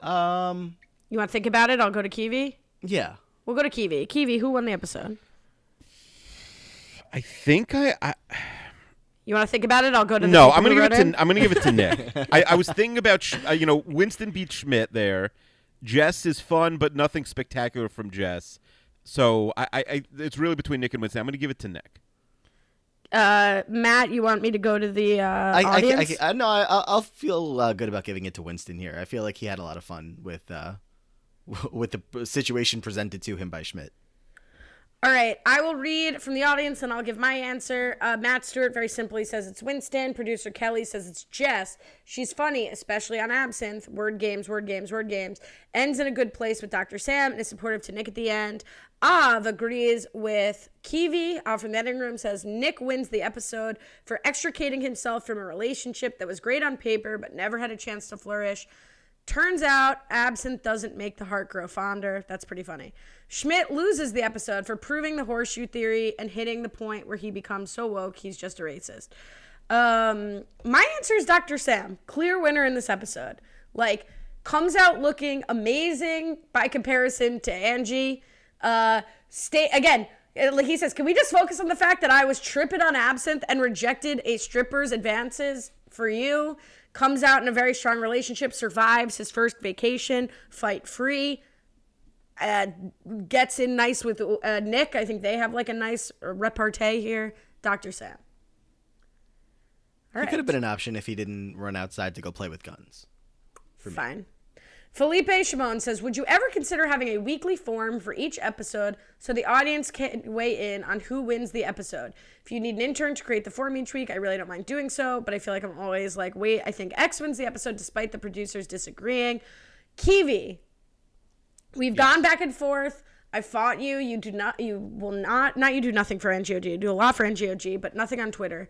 Um, You want to think about it? I'll go to Kiwi. yeah. We'll go to Kiwi. Kiwi, who won the episode? I think I, I You want to think about it? I'll go to the no. I'm gonna give it in. to I'm gonna give it to Nick. [LAUGHS] I, I was thinking about Sch- uh, you know Winston beat Schmidt there. Jess is fun, but nothing spectacular from Jess. So I, I, I it's really between Nick and Winston. I'm gonna give it to Nick. Uh, Matt, you want me to go to the uh, I, I, I, audience? I, no, I, I'll I'll feel uh, good about giving it to Winston here. I feel like he had a lot of fun with uh, [LAUGHS] with the situation presented to him by Schmidt. All right, I will read from the audience and I'll give my answer. Uh, Matt Stewart very simply says it's Winston. Producer Kelly says it's Jess. She's funny, especially on Absinthe. Word games, word games, word games. Ends in a good place with Dr. Sam and is supportive to Nick at the end. Av agrees with Kiwi. From the editing room says Nick wins the episode for extricating himself from a relationship that was great on paper but never had a chance to flourish. Turns out absinthe doesn't make the heart grow fonder. That's pretty funny. Schmidt loses the episode for proving the horseshoe theory and hitting the point where he becomes so woke he's just a racist. Um, my answer is Dr. Sam. Clear winner in this episode. Like, comes out looking amazing by comparison to Angie. Uh, stay again. uh, Like he says, can we just focus on the fact that I was tripping on absinthe and rejected a stripper's advances for you? Comes out in a very strong relationship, survives his first vacation, fight free, uh, gets in nice with uh, Nick. I think they have like a nice repartee here. Dr. Sam. All He right. could have been an option if he didn't run outside to go play with guns. Fine. Felipe Shimon says, Would you ever consider having a weekly form for each episode so the audience can weigh in on who wins the episode? If you need an intern to create the form each week, I really don't mind doing so, but I feel like I'm always like, wait, I think X wins the episode despite the producers disagreeing. Kiwi, we've gone back and forth. I fought you. You do not, you will not, not you do nothing for NGOG. You do a lot for NGOG, but nothing on Twitter.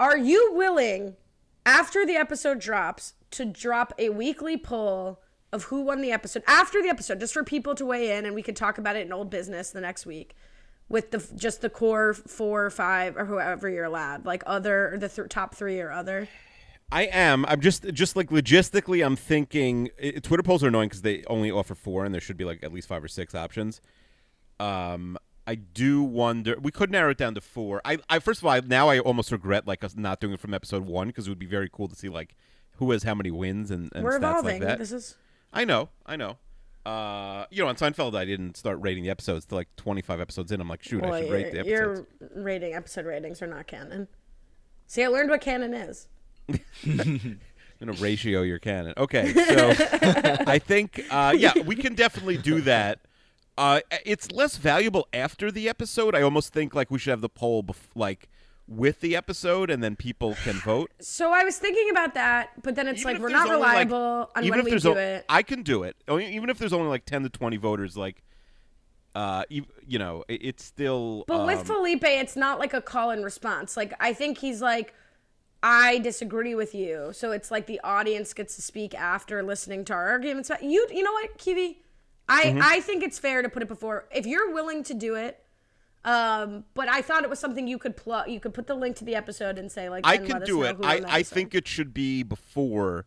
Are you willing, after the episode drops, to drop a weekly poll of who won the episode after the episode, just for people to weigh in, and we could talk about it in old business the next week, with the just the core four or five or whoever you're allowed, like other or the th- top three or other. I am. I'm just just like logistically. I'm thinking i Twitter polls are annoying because they only offer four, and there should be like at least five or six options. Um, I do wonder. We could narrow it down to four. I, I first of all, I, now I almost regret like us not doing it from episode one because it would be very cool to see like who has how many wins and, and We're stats evolving. like that. This is I know, I know. Uh, you know, on Seinfeld, I didn't start rating the episodes till like 25 episodes in. I'm like, shoot, well, I should rate the episodes. your rating episode ratings are not canon. See, I learned what canon is. [LAUGHS] I'm gonna ratio your canon. Okay, so [LAUGHS] I think uh, yeah, we can definitely do [LAUGHS] that. Uh, it's less valuable after the episode. I almost think like we should have the poll bef- like with the episode, and then people can vote. So I was thinking about that, but then it's Even like we're not only, like- reliable on even when if we do o- it. I can do it. Even if there's only like 10 to 20 voters, like uh, you, you know, it, it's still. But um, with Felipe, it's not like a call and response. Like I think he's like I disagree with you. So it's like the audience gets to speak after listening to our arguments. You you know what, Kiwi? I Mm-hmm. I think it's fair to put it before if you're willing to do it. Um, but I thought it was something you could plug. You could put the link to the episode and say like. I could do it. I, I episode. think it should be before,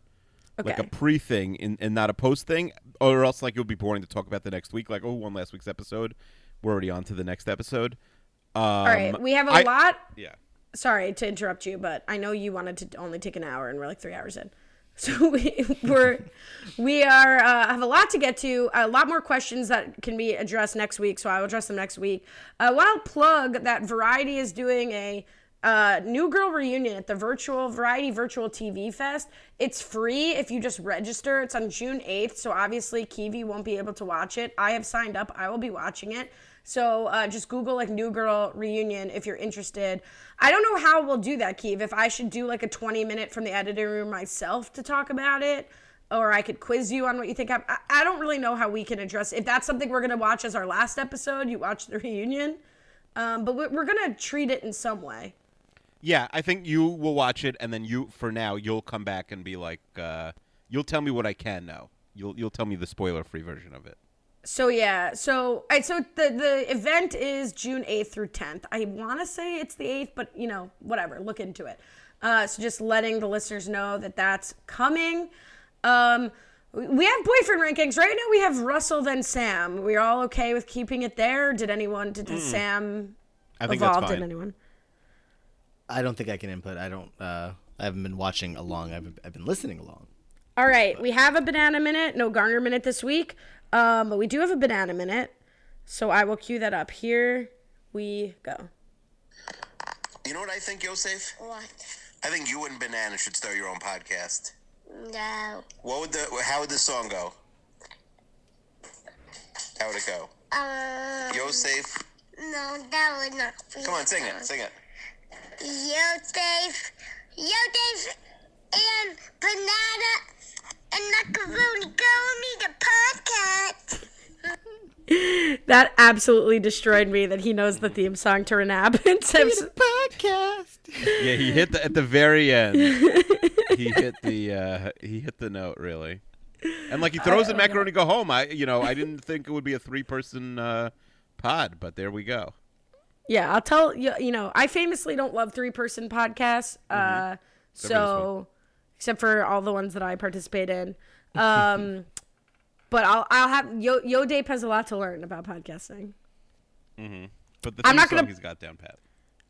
like a pre thing and, and not a post thing, or else like it would be boring to talk about the next week. Like, oh, won last week's episode? We're already on to the next episode. Um, All right, we have a I- lot. Yeah. Sorry to interrupt you, but I know you wanted to only take an hour, and we're like three hours in. So [LAUGHS] we, we're we are uh, have a lot to get to, a lot more questions that can be addressed next week. So I will address them next week. Uh, want to plug that Variety is doing a uh, New Girl reunion at the virtual Variety Virtual TV Fest. It's free if you just register. It's on June eighth, so obviously Kiwi won't be able to watch it. I have signed up. I will be watching it. So uh, just Google like New Girl reunion if you're interested. I don't know how we'll do that, Keeve. If I should do like a 20 minute from the editing room myself to talk about it, or I could quiz you on what you think. I, I don't really know how we can address. If that's something we're gonna watch as our last episode, you watch the reunion. Um, but we're, gonna treat it in some way. Yeah, I think you will watch it, and then you, for now, you'll come back and be like, uh, you'll tell me what I can know. You'll you'll tell me the spoiler free version of it. So yeah, so I so the the event is June eighth through tenth. I want to say it's the eighth, but you know, whatever. Look into it. Uh, so just letting the listeners know that that's coming. Um, we have boyfriend rankings right now. We have Russell then Sam. We're all okay with keeping it there. Did anyone? Did Sam I think evolve? that's Did anyone? I don't think I can input. I don't. Uh, I haven't been watching along. I've I've been listening along. All right, we have a banana minute. No Garner minute this week, um, but we do have a banana minute. So I will cue that up. Here we go. You know what I think, Yosef? What? I think you and Banana should start your own podcast. No. What would the? How would the song go? How would it go? Um. Yosef, No, that would not be. come on, sing it, sing it. Yosef, Yosef, and banana and macaroni go need a podcast. [LAUGHS] That absolutely destroyed me that he knows the theme song to Renab. [LAUGHS] instead of- Podcast. [LAUGHS] Yeah, he hit the at the very end. he hit the uh, he hit the note really, and like he throws in macaroni go home. I you know I didn't think it would be a three person uh, pod, but there we go. yeah, I'll tell you. You know, I famously don't love three person podcasts. Uh, so except for all the ones that I participate in. Um, [LAUGHS] but I'll I'll have Yo Yo Dape has a lot to learn about podcasting. But the I'm not song gonna- he's got down pat.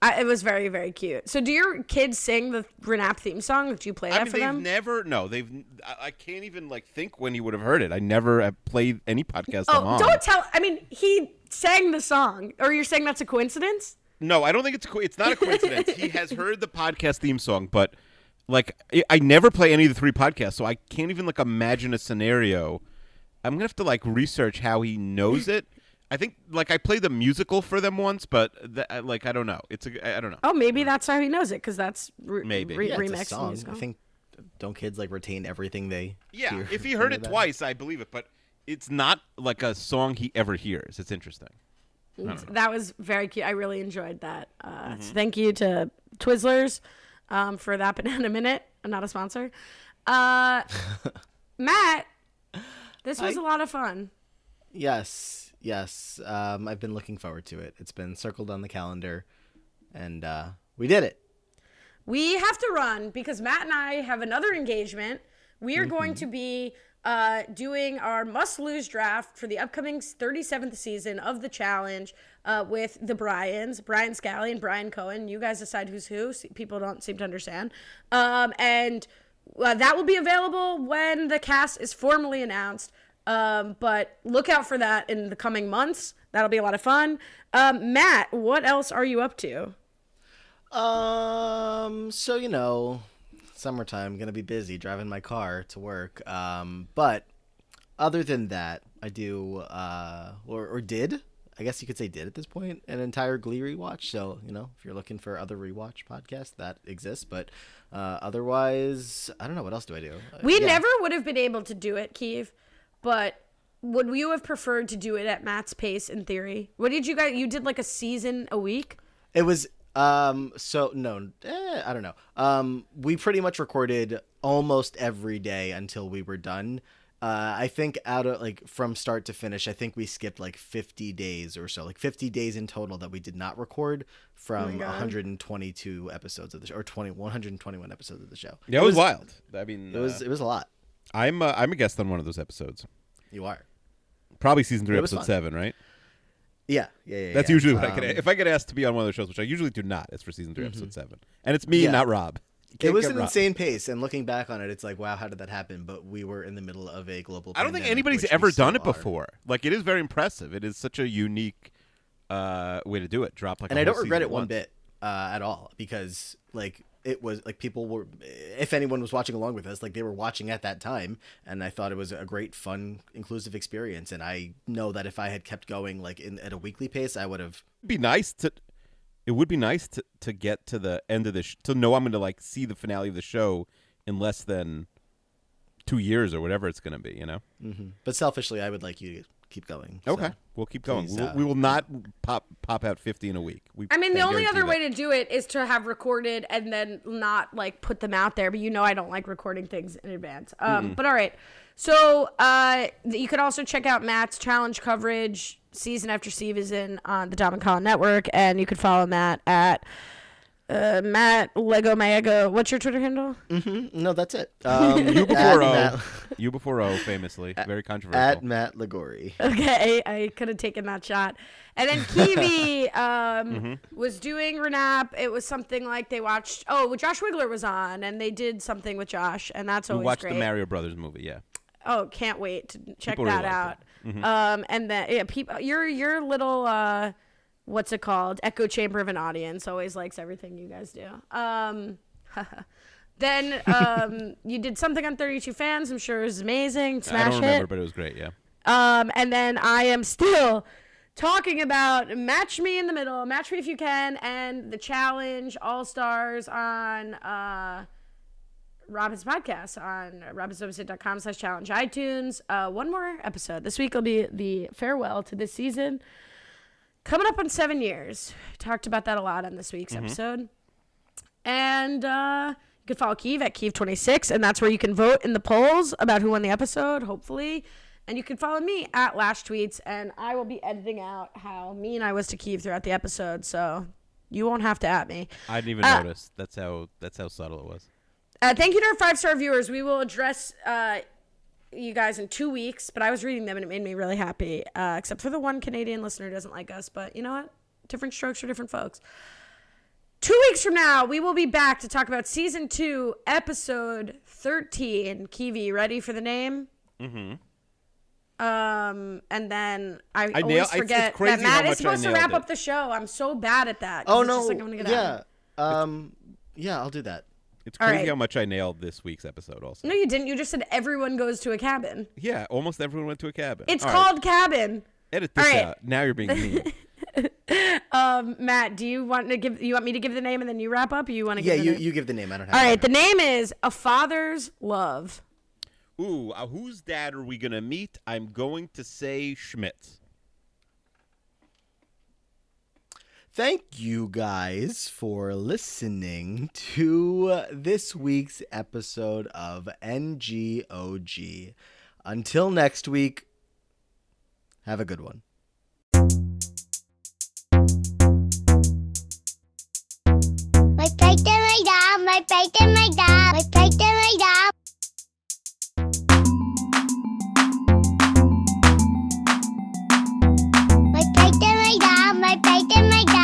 I, it was very very cute. So do your kids sing the Renap theme song? Do you play I that mean, for they've them? never no, they've I, I can't even like think when he would have heard it. I never have played any podcast oh, on. don't tell. I mean, he sang the song, or you're saying that's a coincidence? No, I don't think it's a co- it's not a coincidence. he has heard the podcast theme song, but like I- I never play any of the three podcasts, so I can't even like imagine a scenario. I'm gonna have to like research how he knows it. I think like I played the musical for them once, but th- I- like I don't know. It's a I I don't know. Oh, maybe that's how he knows it because that's re- Maybe. re- Yeah, it's a remixed song. musical. I think don't kids like retain everything they Yeah, hear if he [LAUGHS] heard it twice, I believe it, but it's not like a song he ever hears. It's interesting. that was very cute. I really enjoyed that. Uh, Mm-hmm. So thank you to Twizzlers um, for that [LAUGHS] banana minute. I'm not a sponsor. Uh, [LAUGHS] Matt, this was a lot of fun. Yes, yes. Um, I've been looking forward to it. It's been circled on the calendar, and uh, we did it. We have to run because Matt and I have another engagement. We are going to be uh, doing our must lose draft for the upcoming 37th season of the challenge uh, with the Bryans, Brian Scally and Brian Cohen. You guys decide who's who. People don't seem to understand. Um, and uh, that will be available when the cast is formally announced. Um, but look out for that in the coming months. That'll be a lot of fun. Um, Matt, what else are you up to? Um, so you know, summertime, gonna be busy driving my car to work. Um, but other than that, I do uh, or or did. I guess you could say did at this point an entire Glee rewatch. So you know, if you're looking for other rewatch podcasts, that exists. But uh, otherwise, I don't know what else do I do. Uh, We yeah. never would have been able to do it, Kiev, but would you have preferred to do it at Matt's pace in theory? What did you guys you did like a season a week? It was Um. So no, eh, I don't know. Um. We pretty much recorded almost every day until we were done. Uh, I think out of like from start to finish, I think we skipped like 50 days or so, like 50 days in total that we did not record from God. 122 episodes of the show, or 20, 121 episodes of the show. Yeah, it was wild. I mean, It was uh, it was a lot. I'm uh, I'm a guest on one of those episodes. You are. Probably season three, episode fun. seven, right? Yeah, yeah, yeah. That's yeah. usually what I get. Um, Mm-hmm. If I get asked to be on one of those shows, which I usually do not, it's for season 3 episode seven, and it's me, Yeah. not Rob. It Can't was an Rob. insane pace, and looking back on it, it's like, wow, how did that happen? But we were in the middle of a global. I don't think anybody's ever done still it are. before. Like it is very impressive. It is such a unique uh, way to do it. Drop like, and I I don't regret it one bit uh, at all because like it was like people were if anyone was watching along with us like they were watching at that time and I thought it was a great fun inclusive experience and I know that if I had kept going like in at a weekly pace I would have be nice to. It would be nice to to get to the end of the sh- to know I'm going to like see the finale of the show in less than two years or whatever it's going to be. You know. Mm-hmm. but selfishly I would like you to keep going so. Okay, we'll keep going. please, We'll- uh, we will not pop pop out 50 in a week. We, I mean, the can only other that. way to do it is to have recorded and then not like put them out there. But you know, I don't like recording things in advance. Um, But all right. So uh, you could also check out Matt's challenge coverage season after season on the Dom and Colin Network, and you could follow Matt at uh, Matt Lego Maego. What's your Twitter handle? no that's it [LAUGHS] um, You at before O, Matt, you before O, famously [LAUGHS] very controversial. at Matt Ligori Okay, I could have taken that shot. And then Kiwi [LAUGHS] um, Mm-hmm. was doing Renap. It was something like they watched. Oh, Josh Wigler was on, and they did something with Josh, and that's we always watched great. the Mario Brothers movie. Yeah, oh, can't wait to check People really that out. liked Mm-hmm. Um, and then yeah, people, your your little uh, what's it called? Echo chamber of an audience always likes everything you guys do. Um, [LAUGHS] then um, you did something on 32 fans. I'm sure it was amazing. Smash I don't hit. remember, but it was great. Yeah. Um, and then I am still talking about Match Me in the Middle, Match Me If You Can, and the challenge All Stars on uh, Robin's podcast on robhasawebsite.com slash challenge iTunes. Uh, one more episode. This week will be the farewell to this season. Coming up on seven years. Talked about that a lot on this week's episode. And uh, you can follow Keeve at Keeve26, and that's where you can vote in the polls about who won the episode, hopefully. And you can follow me at Lash Tweets, and I will be editing out how mean I was to Keeve throughout the episode, so you won't have to at me. I didn't even Uh, notice. That's how that's how subtle it was. Uh, thank you to our five star viewers. We will address uh, you guys in two weeks, but I was reading them and it made me really happy. Uh, except for the one Canadian listener who doesn't like us, but you know what? Different strokes for different folks. Two weeks from now, we will be back to talk about season two, episode thirteen. Kiwi, ready for the name? Mm-hmm. Um, and then I, I always nail- it's- it's forget that Matt is supposed to wrap it. up the show. I'm so bad at that. oh no just like, I'm gonna get out. yeah um yeah I'll do that It's All crazy right. how much I nailed this week's episode. Also, No, you didn't. You just said everyone goes to a cabin. yeah, almost everyone went to a cabin. It's All right, called cabin. edit this all right. out. Now you're being mean. [LAUGHS] Matt, do you want to give? You want me to give the name and then you wrap up? Or you want to? yeah give you name? you give the name I don't have All it. right. The name is A Father's Love. Ooh, uh, whose dad are we gonna meet? I'm going to say Schmidt. Thank you guys for listening to this week's episode of NGOG. Until next week, have a good one. My plate and my dog, my plate and my dog, my plate and my dog. My plate and my dog, my plate my dog.